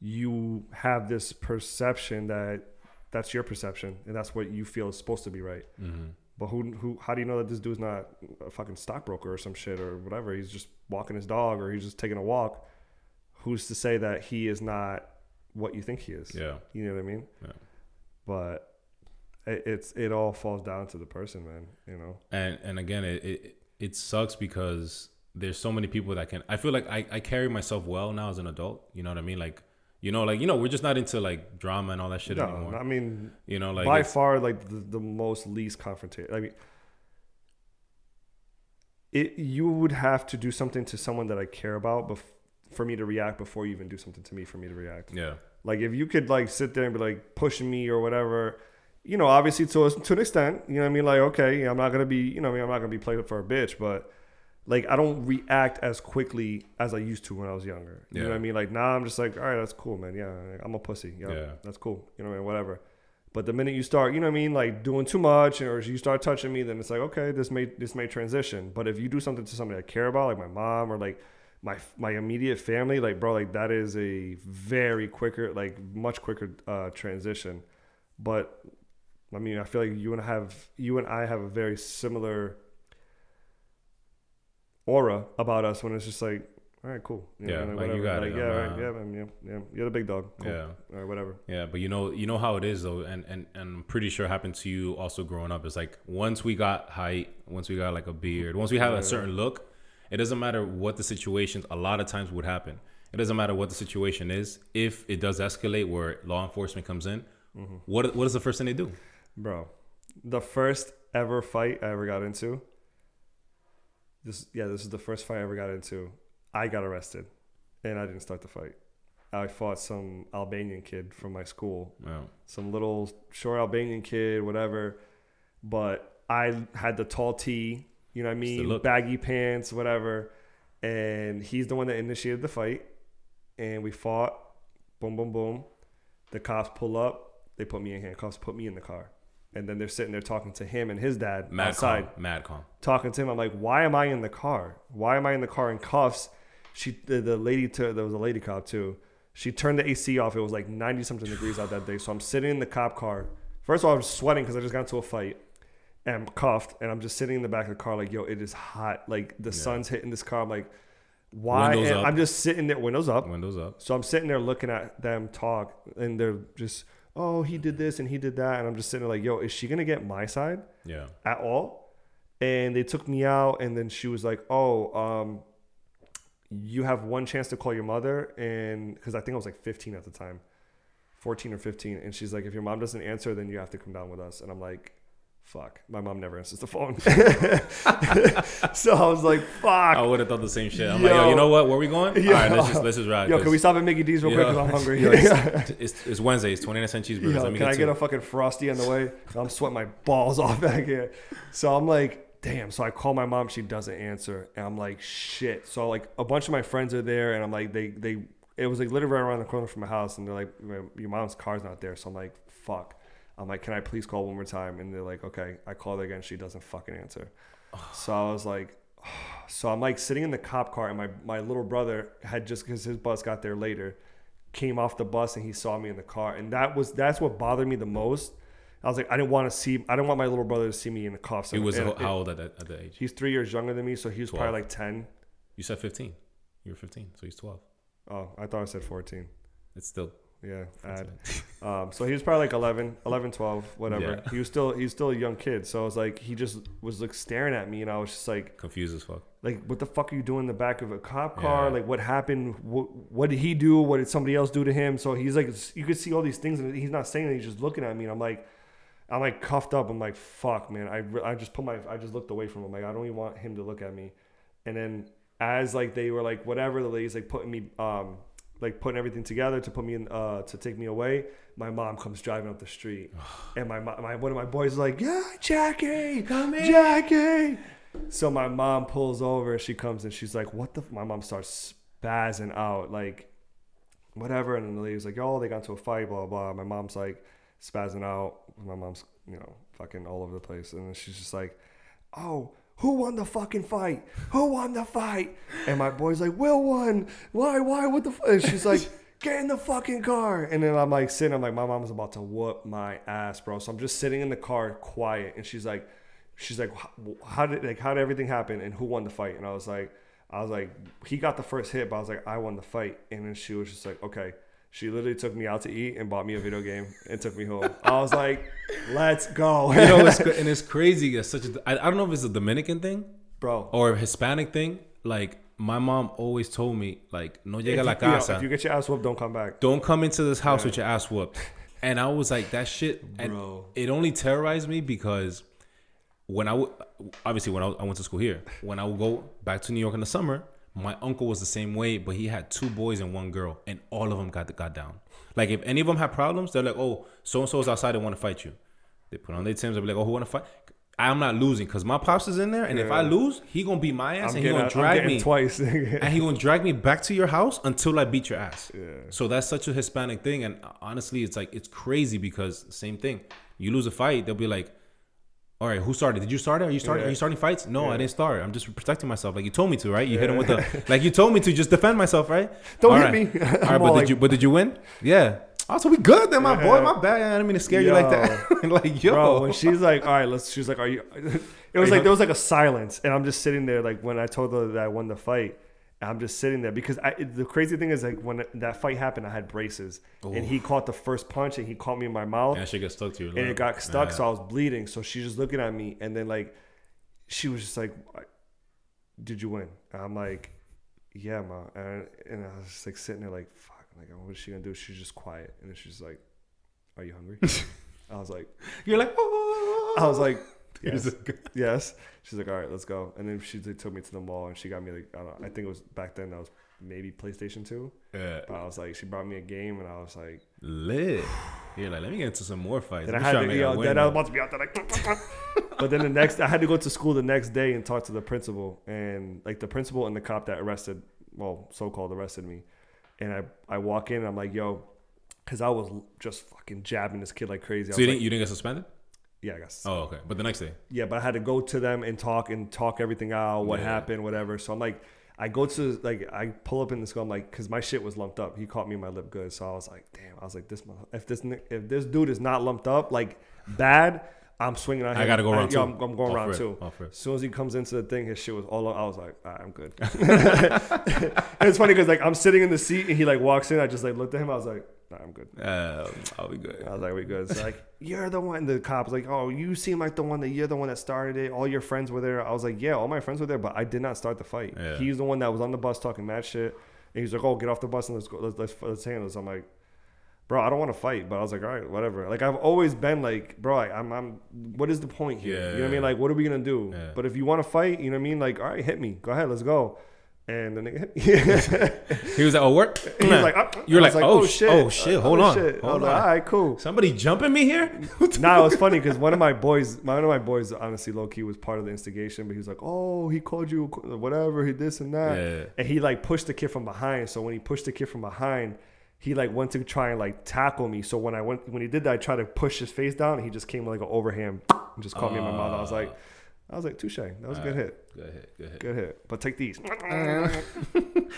you have this perception that that's your perception and that's what you feel is supposed to be right. Mm-hmm. But who who how do you know that this dude's not a fucking stockbroker or some shit or whatever? He's just walking his dog or he's just taking a walk. Who's to say that he is not what you think he is? Yeah. You know what I mean? Yeah. But it, it's it all falls down to the person, man. You know. And and again, it, it it sucks because there's so many people that can. I feel like I I carry myself well now as an adult. You know what I mean? Like you know, like you know, we're just not into like drama and all that shit No, anymore. I mean you know, like by far like the, the most least confrontational. I mean, it you would have to do something to someone that I care about bef- for me to react before you even do something to me for me to react. yeah, Like if you could like sit there and be like pushing me or whatever, you know, obviously to to an extent, you know what I mean? Like okay, I'm not gonna be, you know, I mean, I'm not gonna be played up for a bitch, but like I don't react as quickly as I used to when I was younger. You know what I mean? Like now I'm just like, all right, that's cool, man. Yeah, I'm a pussy. Yeah, Yeah. that's cool. You know what I mean? Whatever. But the minute you start, you know what I mean, like doing too much, or you start touching me, then it's like, okay, this may this may transition. But if you do something to somebody I care about, like my mom or like my my immediate family, like bro, like that is a very quicker, like much quicker uh, transition. But I mean, I feel like you and I have you and I have a very similar aura about us when it's just like, all right, cool. Yeah, know, like, you got it, yeah, right, uh, yeah, man, yeah, yeah, you're the big dog. Cool. yeah. or whatever. Yeah, but you know, you know how it is though, and and and I'm pretty sure it happened to you also growing up. It's like once we got height, once we got like a beard, once we have Yeah. a certain look, it doesn't matter what the situations. A lot of times would happen. It doesn't matter what the situation is. If it does escalate, where law enforcement comes in, Mm-hmm. what what is the first thing they do? Bro, the first ever fight I ever got into. This yeah, this is the first fight I ever got into. I got arrested, and I didn't start the fight. I fought some Albanian kid from my school, Well, some little short Albanian kid, whatever. But I had the tall tee, you know what I mean, baggy pants, whatever. And he's the one that initiated the fight, and we fought. Boom, boom, boom. The cops pull up. They put me in handcuffs, put me in the car, and then they're sitting there talking to him and his dad mad outside calm, mad calm. talking to him. I'm like, why am I in the car? Why am I in the car in cuffs? She, the, the lady, to, there was a lady cop too. She turned the AC off. It was like 90 something degrees out that day. So I'm sitting in the cop car. First of all, I'm sweating because I just got into a fight and I'm cuffed and I'm just sitting in the back of the car like, yo, it is hot. Like the sun's hitting this car. I'm like, why? I'm just sitting there, windows up. Windows up. So I'm sitting there looking at them talk, and they're just, oh, he did this and he did that, and I'm just sitting there like, yo, is she gonna get my side Yeah. at all? And they took me out, and then she was like, oh, um, you have one chance to call your mother, and because I think I was like 15 at the time, 14 or 15, and she's like, if your mom doesn't answer, then you have to come down with us, and I'm like, fuck. My mom never answers the phone. so I was like, fuck. I would have thought the same shit. I'm like, yo, Yo. you know what? Where we going? Yo. All right, let's just let's just ride. Yo, can we stop at Mickey D's real quick? Because I'm hungry. yo, it's, it's, it's Wednesday. It's 29 cent cheeseburgers. Yo, Let me can get I get two. a fucking frosty on the way? I'm sweating my balls off back here. So I'm like, damn. So I call my mom. She doesn't answer, and I'm like, shit. So like a bunch of my friends are there, and I'm like, they they. It was like literally right around the corner from my house, and they're like, your mom's car's not there. So I'm like, fuck. I'm like, can I please call one more time? And they're like, okay. I called her again. She doesn't fucking answer. So I was like, so I'm like sitting in the cop car, and my my little brother had just because his bus got there later, came off the bus and he saw me in the car, and that was that's what bothered me the most. I was like, I didn't want to see, I didn't want my little brother to see me in the cuffs. He was And- how old at that, at that age? He's three years younger than me, so he was probably like ten. You said 15. You were 15, so he's 12. Oh, I thought I said fourteen. It's still. Yeah. Um, so he was probably like 11, 11, 12, whatever. Yeah. He was still he's still a young kid. So I was like, he just was like staring at me, and I was just like, Confused as fuck. like what the fuck are you doing in the back of a cop car Yeah. like what happened what, what did he do what did somebody else do to him so he's like you could see all these things and he's not saying it he's just looking at me and i'm like i'm like cuffed up i'm like fuck man i, I just put my i just looked away from him like i don't even want him to look at me and then as like they were like whatever the ladies like putting me um like putting everything together to put me in uh to take me away my mom comes driving up the street and my, my one of my boys is like yeah jackie Come in. jackie so my mom pulls over. She comes and she's like, "What the?" F-? My mom starts spazzing out, like, whatever. And then the lady's like, "Oh, they got into a fight." Blah blah. My mom's like spazzing out. My mom's you know fucking all over the place, and then she's just like, "Oh." Who won the fucking fight? Who won the fight? And my boy's like, Will won. Why? Why? What the? F-? And she's like, Get in the fucking car. And then I'm like sitting. I'm like, my mom's about to whoop my ass, bro. So I'm just sitting in the car, quiet. And she's like, she's like, how did like how did everything happen and who won the fight? And I was like, I was like, he got the first hit, but I was like, I won the fight. And then she was just like, okay. She literally took me out to eat and bought me a video game and took me home. I was like, let's go, You know, it's, and it's crazy. It's such a. I, I don't know if it's a Dominican thing bro. or a Hispanic thing. Like my mom always told me, like, no llega if, la you, you know, casa. if you get your ass whooped, don't come back. don't come into this house with your ass whooped. And I was like, that shit. Bro. it only terrorized me because when I w- obviously when I, I went to school here, when I would go back to New York in the summer, my uncle was the same way, but he had two boys and one girl, and all of them got got down. Like if any of them had problems, they're like, oh, so and so's outside and want to fight you. They put on their Timbs. They'll be like, oh, who want to fight? I'm not losing because my pops is in there, and if I lose, he gonna beat my ass I'm and he gonna drag me twice. and he gonna drag me back to your house until I beat your ass. Yeah. So that's such a Hispanic thing, and honestly, it's like it's crazy because same thing. You lose a fight, they'll be like, "All right, who started? Did you start it? Are you starting? Yeah. Are you starting fights? No, I didn't start. I'm just protecting myself, like you told me to, right? You hit him with the, like you told me to just defend myself, right? Don't All hit right. me. All right, but like- did you? But did you win? Yeah. Oh, also, we good then, my boy. My bad. I didn't mean to scare you like that. like yo, Bro, when she's like, all right, let's, she's like, are you? It was Are you like there was like a silence, and I'm just sitting there, like when I told her that I won the fight, I'm just sitting there because I, the crazy thing is like when that fight happened, I had braces, and he caught the first punch, and he caught me in my mouth, that she got stuck to your and it got stuck, Yeah. so I was bleeding. So she's just looking at me, and then like, she was just like, "Did you win?" And I'm like, "Yeah, ma," and, and I was just like sitting there, like, "Fuck!" Like, what is she gonna do? She's just quiet, and then she's like, "Are you hungry?" I was like, You're like, oh. I was like, yes, good- yes. She's like, all right, let's go. And then she like, took me to the mall, and she got me like, I don't know. I think it was back then. That was maybe PlayStation Two. yeah, But I was like, she brought me a game, and I was like, lit. You're like, let me get into some more fights. then I had to, you know, then I was about to be out there like. but then the next, I had to go to school the next day and talk to the principal, and like the principal and the cop that arrested, well, so called arrested me, and I I walk in, and I'm like, yo. Cause I was just fucking jabbing this kid like crazy. I So you like, didn't you didn't get suspended? Yeah, I guess. Oh, okay. But the next day, Yeah, but I had to go to them and talk and talk everything out, what Yeah. happened, whatever. So I'm like, I go to like I pull up in the school. I'm like, because my shit was lumped up. He caught me in my lip good, so I was like, damn. I was like, this if this if this dude is not lumped up like bad, I'm swinging on him. I gotta go round two. I'm, I'm going Off round rip, two. off rip. As soon as he comes into the thing, his shit was all. up. I was like, right, I'm good. and it's funny because like I'm sitting in the seat and he like walks in. I just like looked at him. I was like, nah, I'm good. Uh, I'll be good. I was like, we good. It's like, you're the one. The cop was like, oh, you seem like the one that you're the one that started it. All your friends were there. I was like, yeah, all my friends were there, but I did not start the fight. Yeah. He's the one that was on the bus talking mad shit. And he's like, oh, get off the bus and let's go. Let's let's, let's handle this. I'm like, bro, I don't want to fight, but I was like, all right, whatever. Like I've always been like, bro, I, I'm, I'm, what is the point here? Yeah, you know what I mean? Like, what are we gonna do? Yeah. But if you want to fight, you know what I mean? Like, all right, hit me, go ahead, let's go. And the nigga, hit me. He was like, "Oh, work." He was like, "Ah." You're I was like, "Oh, shit, oh, shit, hold on, I hold on." like, all right, cool. Somebody jumping me here? nah, it was funny because one of my boys, one of my boys, honestly, low key was part of the instigation. But he was like, "Oh, he called you whatever, he this and that," Yeah. and he like pushed the kid from behind. So when he pushed the kid from behind, he like went to try and like tackle me. So when I went, when he did that, I tried to push his face down. And he just came like an overhand and just caught me in my mouth. I was like, I was like, touche. That was a good hit, Go ahead, go ahead. good hit. But take these. but Kame, kame.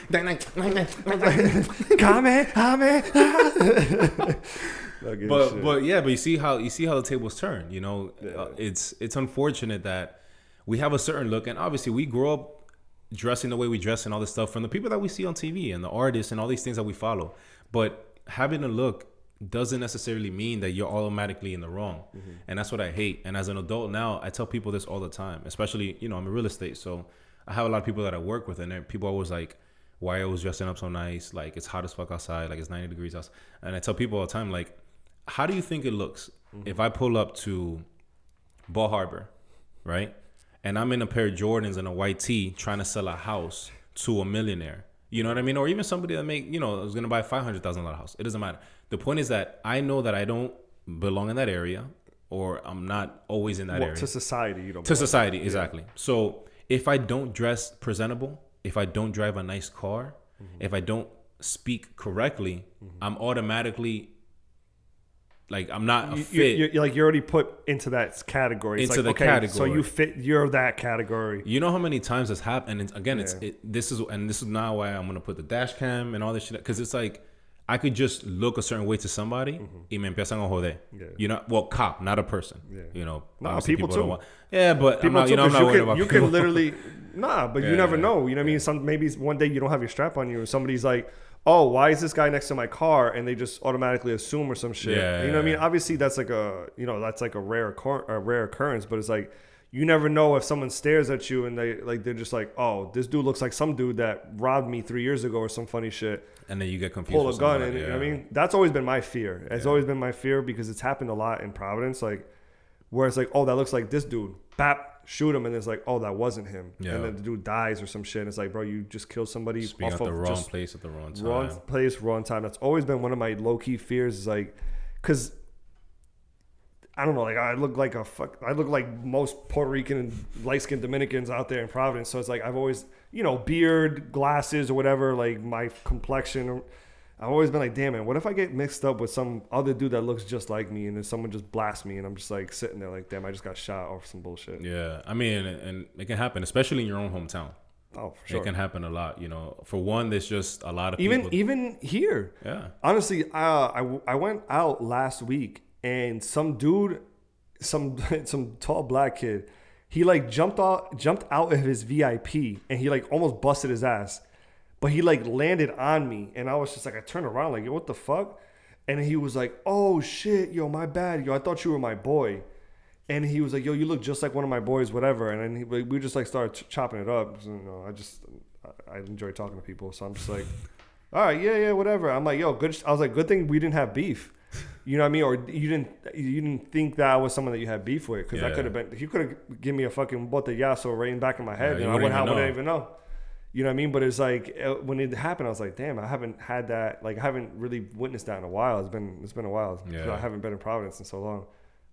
Fucking but shit. yeah, but you see how you see how the tables turn. You know, uh, it's it's unfortunate that we have a certain look, and obviously we grow up dressing the way we dress and all this stuff from the people that we see on TV and the artists and all these things that we follow. But having a look doesn't necessarily mean that you're automatically in the wrong, mm-hmm. and that's what I hate. And as an adult now, I tell people this all the time, especially you know I'm in real estate, so I have a lot of people that I work with, and people are always like. Why are you always dressing up so nice? Like it's hot as fuck outside. Like it's 90 degrees outside. And I tell people all the time, like, how do you think it looks mm-hmm. if I pull up to Bal Harbour, right? And I'm in a pair of Jordans and a white tee trying to sell a house to a millionaire. You know what I mean? Or even somebody that make, you know, is gonna buy a five hundred thousand dollar house. It doesn't matter. The point is that I know that I don't belong in that area or I'm not always in that Well, area to society, you don't. to society exactly so if i don't dress presentable if i don't drive a nice car mm-hmm. if i don't speak correctly mm-hmm. i'm automatically like i'm not a you, fit you, you're like you're already put into that category. It's Into like, the okay, So you fit. You're that category. you know how many times this happened and it's, again it's it, this is and this is now why i'm gonna put the dash cam and all this shit because it's like I could just look a certain way to somebody y me empiezan a joder. Mm-hmm. Yeah. You know, well, cop, not a person. Yeah. You know, Nah, obviously people too. want- yeah, but I'm People not, you know, I'm not you worried can, about you people. can literally nah, but Yeah, you never know. You know what I mean? Some maybe one day you don't have your strap on you, and somebody's like, "Oh, why is this guy next to my car?" And they just automatically assume or some shit. Yeah, you know what I mean? Obviously, that's like a you know that's like a rare occur- a rare occurrence, but it's like you never know if someone stares at you and they like they're just like, "Oh, this dude looks like some dude that robbed me three years ago or some funny shit." and then you get confused. pull a gun and what I mean that's always been my fear it's Yeah. always been my fear because it's happened a lot in Providence like where it's like oh that looks like this dude bap shoot him and it's like oh that wasn't him Yeah. and then the dude dies or some shit and it's like bro you just killed somebody Just off at the wrong place at the wrong time. wrong place wrong time that's always been one of my low-key fears is like because I don't know, like I look like a fuck. I look like most Puerto Rican and light skinned Dominicans out there in Providence. So it's like I've always, you know, beard, glasses, or whatever. Like my complexion. I've always been like, damn it, what if I get mixed up with some other dude that looks just like me, and then someone just blasts me, and I'm just like sitting there like, damn, I just got shot or some bullshit. Yeah, I mean, and, and it can happen, especially in your own hometown. Oh, for sure. It can happen a lot. You know, for one, there's just a lot of even people. even here, yeah, honestly, uh, I I went out last week and some dude, some some tall black kid, he like jumped out jumped out of his VIP and he like almost busted his ass, but he like landed on me and I was just like I turned around like yo what the fuck, and he was like oh shit yo my bad yo I thought you were my boy. And he was like, "Yo, you look just like one of my boys, whatever." And then he, we just like started ch- chopping it up. You know, I just I, I enjoy talking to people, so I'm just like, all right, yeah, yeah, whatever. I'm like, yo, good. I was like, good thing we didn't have beef. You know what I mean? Or you didn't you didn't think that I was someone that you had beef with because I Yeah. could have been. He could have given me a fucking botellazo right in the back of my head, Yeah, and I wouldn't, I even wouldn't know. even know. You know what I mean? But it's like uh, when it happened, I was like, damn, I haven't had that. Like, I haven't really witnessed that in a while. It's been it's been a while. Yeah. I haven't been in Providence in so long.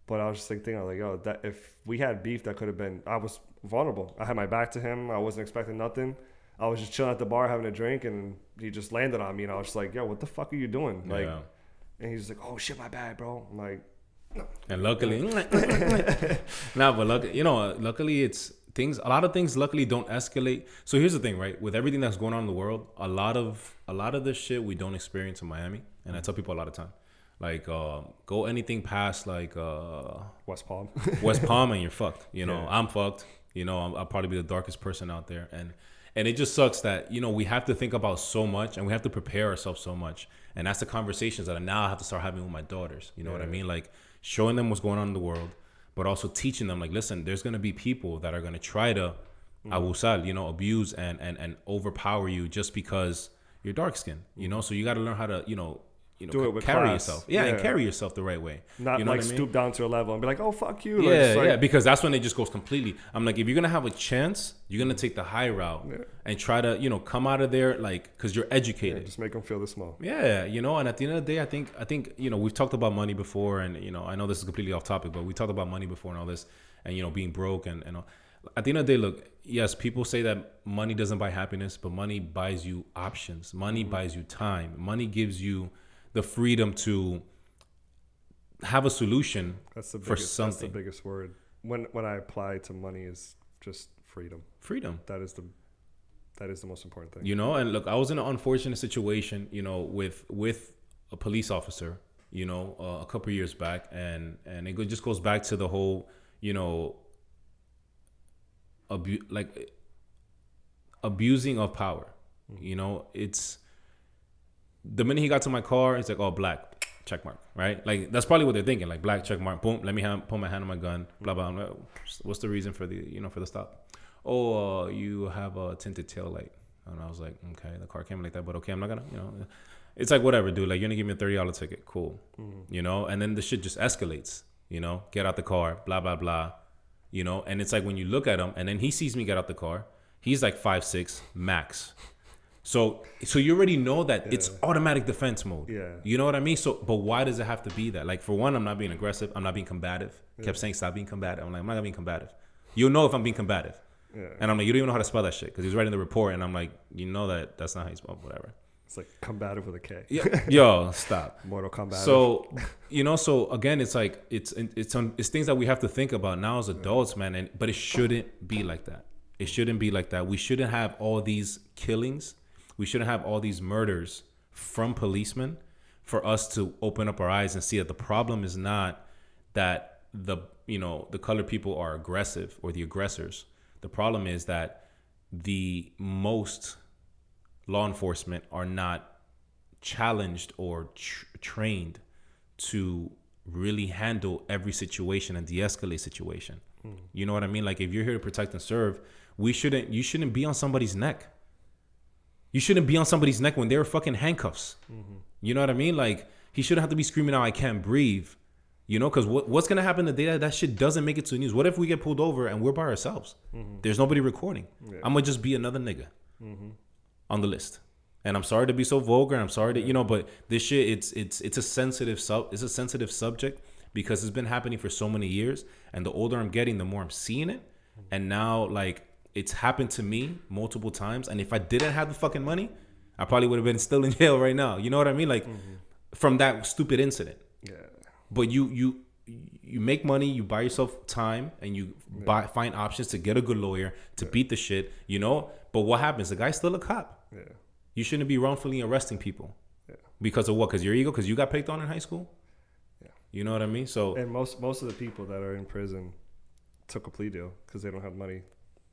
But I was just like thinking, I was like, yo, that if we had beef, that could have been. I was vulnerable. I had my back to him. I wasn't expecting nothing. I was just chilling at the bar having a drink, and he just landed on me, and I was just like, yo, what the fuck are you doing? Like, yeah. And he's like, oh shit, my bad, bro. I'm like, no. And luckily, nah, but luck, you know, luckily it's things. A lot of things, luckily, don't escalate. So here's the thing, right? With everything that's going on in the world, a lot of a lot of this shit we don't experience in Miami, and I tell people a lot of time, like uh, go anything past like uh, West Palm. West Palm and you're fucked. You know, Yeah. I'm fucked. You know, I'm, I'll probably be the darkest person out there, and and it just sucks that you know we have to think about so much and we have to prepare ourselves so much, and that's the conversations that I now have to start having with my daughters. You know what I mean? Like showing them what's going on in the world, but also teaching them like, listen, there's gonna be people that are gonna try to mm. abusar, you know, abuse and and and overpower you just because you're dark skinned. You mm. know, so you got to learn how to, you know. You know Do it with carry class. yourself. Yeah, and carry yourself the right way. Not you know like I mean? stoop down to a level and be like, oh fuck you. Like, Yeah, like- yeah, because that's when it just goes completely. I'm like, if you're gonna have a chance, you're gonna take the high route Yeah. and try to, you know, come out of there like, cause you're yeah, educated. just make them feel the small. Yeah, you know, and at the end of the day, I think I think you know we've talked about money before, and you know I know this is completely off topic, but we talked about money before and all this, and you know being broke and and all. at the end of the day, look, yes, people say that money doesn't buy happiness, but money buys you options. Money mm-hmm. buys you time. Money gives you the freedom to have a solution That's the For biggest, that's the biggest word. When when I apply to money is just freedom. freedom. That is the that is the most important thing. you know and look i was in an unfortunate situation you know with with a police officer you know uh, a couple years back and and it just goes back to the whole you know abu- like abusing of power you know it's the minute he got to my car it's like oh black check mark right like that's probably what they're thinking like black check mark boom let me have, put my hand on my gun blah blah blah what's the reason for the you know for the stop oh uh, you have a tinted tail light and I was like, okay, the car came like that, but okay, I'm not gonna, you know, it's like whatever, dude. Like you're gonna give me a thirty dollar ticket, cool, you know. And then the shit just escalates, you know. Get out the car, blah blah blah, you know. And it's like when you look at him, and then he sees me get out the car, he's like five six max. So so you already know that it's automatic defense mode. Yeah. You know what I mean? So but why does it have to be that? Like for one, I'm not being aggressive. I'm not being combative. Kept saying stop being combative. I'm like, I'm not gonna be combative. You'll know if I'm being combative. Yeah. And I'm like, you don't even know how to spell that shit because he's writing the report, and I'm like, you know that that's not how you spell whatever. It's like combative with a K. Yeah, yo, stop. Mortal Kombat. So, you know, so again, it's like it's it's on it's things that we have to think about now as adults, man. And but it shouldn't be like that. It shouldn't be like that. We shouldn't have all these killings. We shouldn't have all these murders from policemen for us to open up our eyes and see that the problem is not that the you know the colored people are aggressive or the aggressors. The problem is that the most law enforcement are not challenged or tr- trained to really handle every situation and de-escalate situation. Hmm. You know what I mean? Like if you're here to protect and serve, we shouldn't you shouldn't be on somebody's neck. You shouldn't be on somebody's neck when they're fucking handcuffs. Mm-hmm. You know what I mean? Like he shouldn't have to be screaming out, "I can't breathe." You know, because what, what's gonna happen the day that that shit doesn't make it to the news? What if we get pulled over and we're by ourselves? Mm-hmm. There's nobody recording. I'm gonna just be another nigga mm-hmm. on the list. And I'm sorry to be so vulgar. I'm sorry to you know, but this shit it's it's it's a sensitive sub it's a sensitive subject because it's been happening for so many years. And the older I'm getting, the more I'm seeing it. And now like it's happened to me multiple times. And if I didn't have the fucking money, I probably would have been still in jail right now. You know what I mean? Like mm-hmm. from that stupid incident yeah. but you you you make money you buy yourself time and you buy find options to get a good lawyer to beat the shit you know but what happens the guy's still a cop Yeah. you shouldn't be wrongfully arresting people Yeah. because of what because your ego because you got picked on in high school Yeah. you know what i mean so And most most of the people that are in prison took a plea deal because they don't have money.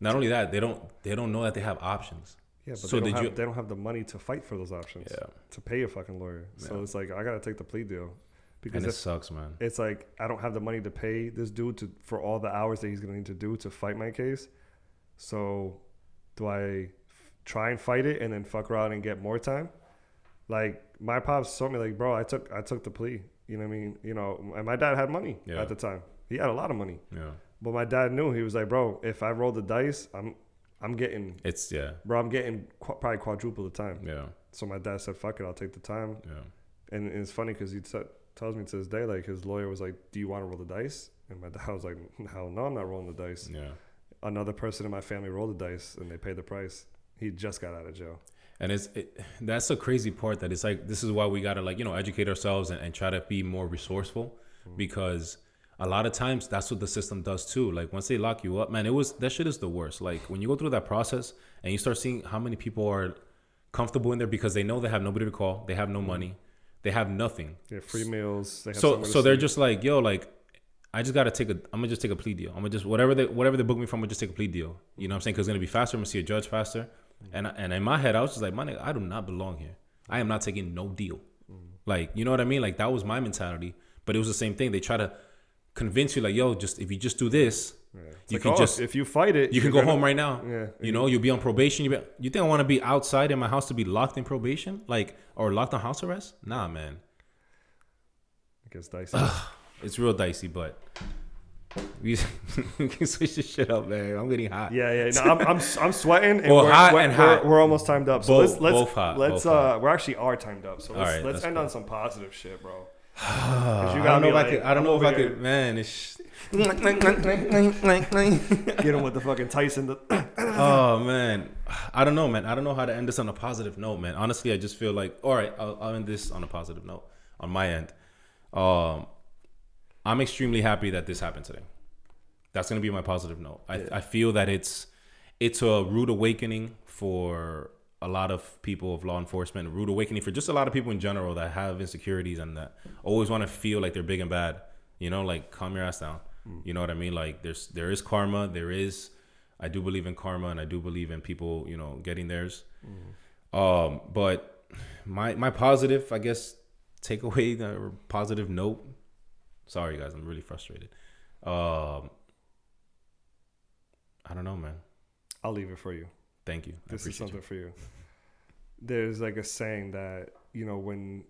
Not only that they don't they don't know that they have options Yeah, but So they, don't have, you- they don't have the money to fight for those options. Yeah. To pay a fucking lawyer. So Yeah. it's like I gotta take the plea deal because and it if, sucks man it's like I don't have the money to pay this dude to for all the hours that he's gonna need to do to fight my case. So do I f- try and fight it and then fuck around and get more time? Like my pops told me, like, bro, I took I took the plea. You know what I mean? You know, and my dad had money Yeah. at the time. He had a lot of money. yeah But my dad knew he was like, bro, if I roll the dice, I'm I'm getting it's yeah bro, I'm getting qu- probably quadruple the time. yeah So my dad said, fuck it, I'll take the time. yeah And it's funny because he t- tells me to this day, like his lawyer was like, do you want to roll the dice? And my dad was like, hell no, I'm not rolling the dice. yeah Another person in my family rolled the dice and they paid the price. He just got out of jail. and it's it, that's the crazy part that it's like this is why we gotta like you know educate ourselves and, and try to be more resourceful mm. because a lot of times that's what the system does too like once they lock you up man it was that shit is the worst like when you go through that process and you start seeing how many people are comfortable in there because they know they have nobody to call they have no mm-hmm. money they have nothing Yeah, free meals. They have so so they're sleep. just like yo like I just gotta take a. I'm gonna just take a plea deal. I'm gonna just whatever they whatever they book me from. I'm gonna just take a plea deal. You know what I'm saying? Because it's gonna be faster. I'm gonna see a judge faster. Mm-hmm. And and in my head, I was just like, my nigga, I do not belong here. I am not taking no deal. Mm-hmm. Like you know what I mean? Like that was my mentality. But it was the same thing. They try to convince you like, yo, just if you just do this, Yeah. You like, can oh, just if you fight it, you can go gonna- home right now. Yeah. You know, you'll be on probation. You be, you think I want to be outside in my house to be locked in probation, like or locked on house arrest? Nah, man. It gets dicey. It's real dicey, but we, we can switch this shit up, man. I'm getting hot. Yeah, yeah. No, I'm, I'm, I'm sweating. And Well, we're, hot we're, and we're, hot. we're almost timed up. So Both- let's let's both hot, let's both uh hot. we're actually are timed up. So let's right, let's end go. on some positive shit, bro. I don't know if I like- could. I don't know if I could. Man, it's. Get him with the fucking Tyson. The, oh man, I don't know, man. I don't know how to end this on a positive note, man. Honestly, I just feel like, all right, I'll, I'll end this on a positive note on my end. Um, I'm extremely happy that this happened today. That's gonna be my positive note. I, I feel that it's it's a rude awakening for a lot of people of law enforcement, rude awakening for just a lot of people in general that have insecurities and that always want to feel like they're big and bad. You know, like calm your ass down. You know what I mean? Like there's there is karma, there is I do believe in karma and I do believe in people, you know, getting theirs. Um, but my my positive, I guess, takeaway the positive note. Sorry guys, I'm really frustrated. Um I don't know, man. I'll leave it for you. Thank you. I This is something you. for you. There's like a saying that you know when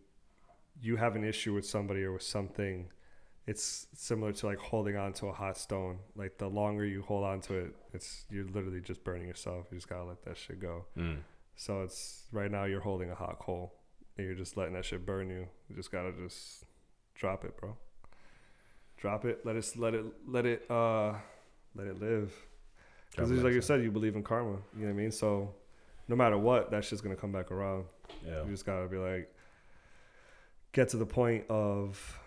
you have an issue with somebody or with something, it's similar to like holding on to a hot stone. Like the longer you hold on to it, it's you're literally just burning yourself. You just gotta let that shit go. Mm. So it's right now you're holding a hot coal and you're just letting that shit burn you. You just gotta just drop it, bro. Drop it. Let it. Let it. Let it. Uh, let it live. Because like you said, you believe in karma. You know what I mean? So no matter what, that shit's gonna come back around. Yeah. You just gotta be like, get to the point of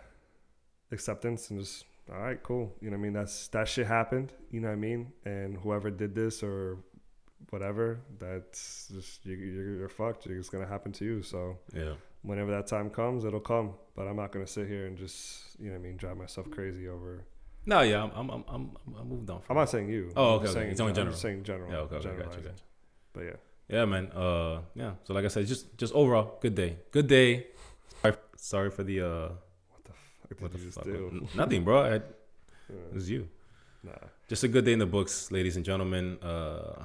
acceptance and just, all right, cool. You know what I mean? That's that shit happened. You know what I mean? And whoever did this or whatever, that's just you, you're, you're fucked. It's gonna happen to you. So Yeah. whenever that time comes, it'll come. But I'm not gonna sit here and just, you know what I mean, drive myself crazy over. No, yeah, I'm I'm I'm I'm, I'm moved on I'm not saying you. Oh, okay, okay. Saying, It's only I'm general. just saying general. Yeah, okay, okay, gotcha, gotcha. But yeah. Yeah, man. Uh, yeah. So like I said, just just overall, good day. Good day. Sorry, sorry for the uh, What the fuck did what the fuck? do? Nothing, bro. I, it was you. Nah. Just a good day in the books, ladies and gentlemen. Uh,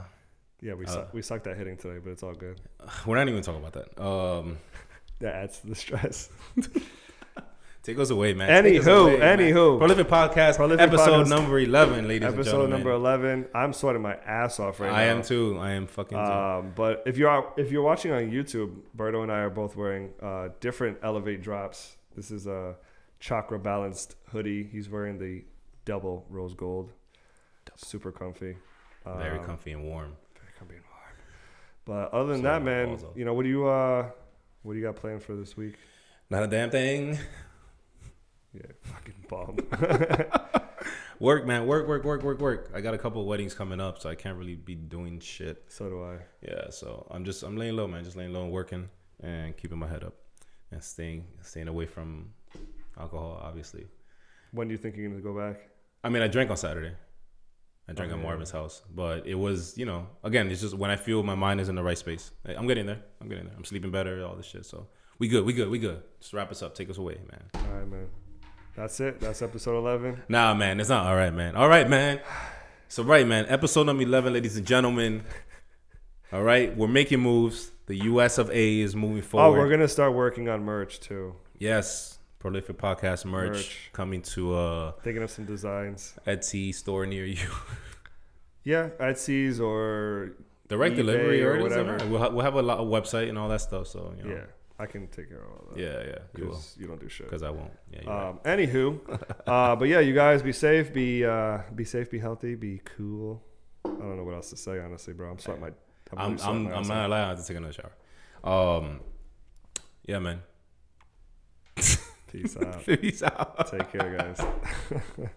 Yeah, we Uh, suck, we sucked at hitting today, but it's all good. we're not even talking about that. Um, That adds to the stress. take us away, man. Anywho, away, man. anywho, Prolific podcast, Prolific episode Podcast. number eleven, ladies and gentlemen. episode number eleven. I'm sweating my ass off right I now. I am too. I am fucking. too. Um, but if you are if you're watching on YouTube, Berto and I are both wearing uh, different Elevate drops. This is a chakra balanced hoodie. He's wearing the double rose gold, super comfy. Very Um, comfy and warm. Very comfy and warm. But other than Sorry, that, man, you know what do you uh, what do you got planned for this week? Not a damn thing. Yeah, fucking bomb. Work, man. Work, work, work, work, work. I got a couple of weddings coming up, so I can't really be doing shit. so do I. Yeah, so I'm just I'm laying low, man. Just laying low and working and keeping my head up and staying staying away from alcohol, obviously. When do you think you're gonna go back? I mean, I drank on Saturday. I drank Oh, at. Marvin's house, but it was, you know, again, it's just when I feel my mind is in the right space. I'm getting there. I'm getting there. I'm sleeping better. All this shit. So we good. We good. We good. Just wrap us up. Take us away, man. All right, man. That's it. That's episode eleven. Nah, man, it's not all right, man. All right, man. So right, man. Episode number eleven, ladies and gentlemen. All right, we're making moves. The U.S. of A. is moving forward. Oh, we're gonna start working on merch too. yes, prolific podcast merch, Merch. coming to a Thinking of some designs. Etsy store near you. Yeah, Etsy's or Direct eBay delivery or or whatever. whatever. We'll, ha- we'll have a lot of website and all that stuff. So you know, yeah, I can take care of all that. yeah, yeah. You will, you don't do shit. because I won't. Yeah, you're right. Um, anywho, uh, but yeah, you guys be safe, be uh, be safe, be healthy, be cool. I don't know what else to say, honestly, bro. I'm sweating my. I'm, I'm I'm, I'm not allowed to take another shower. Um, yeah, man. Peace out. Peace out. Take care, guys.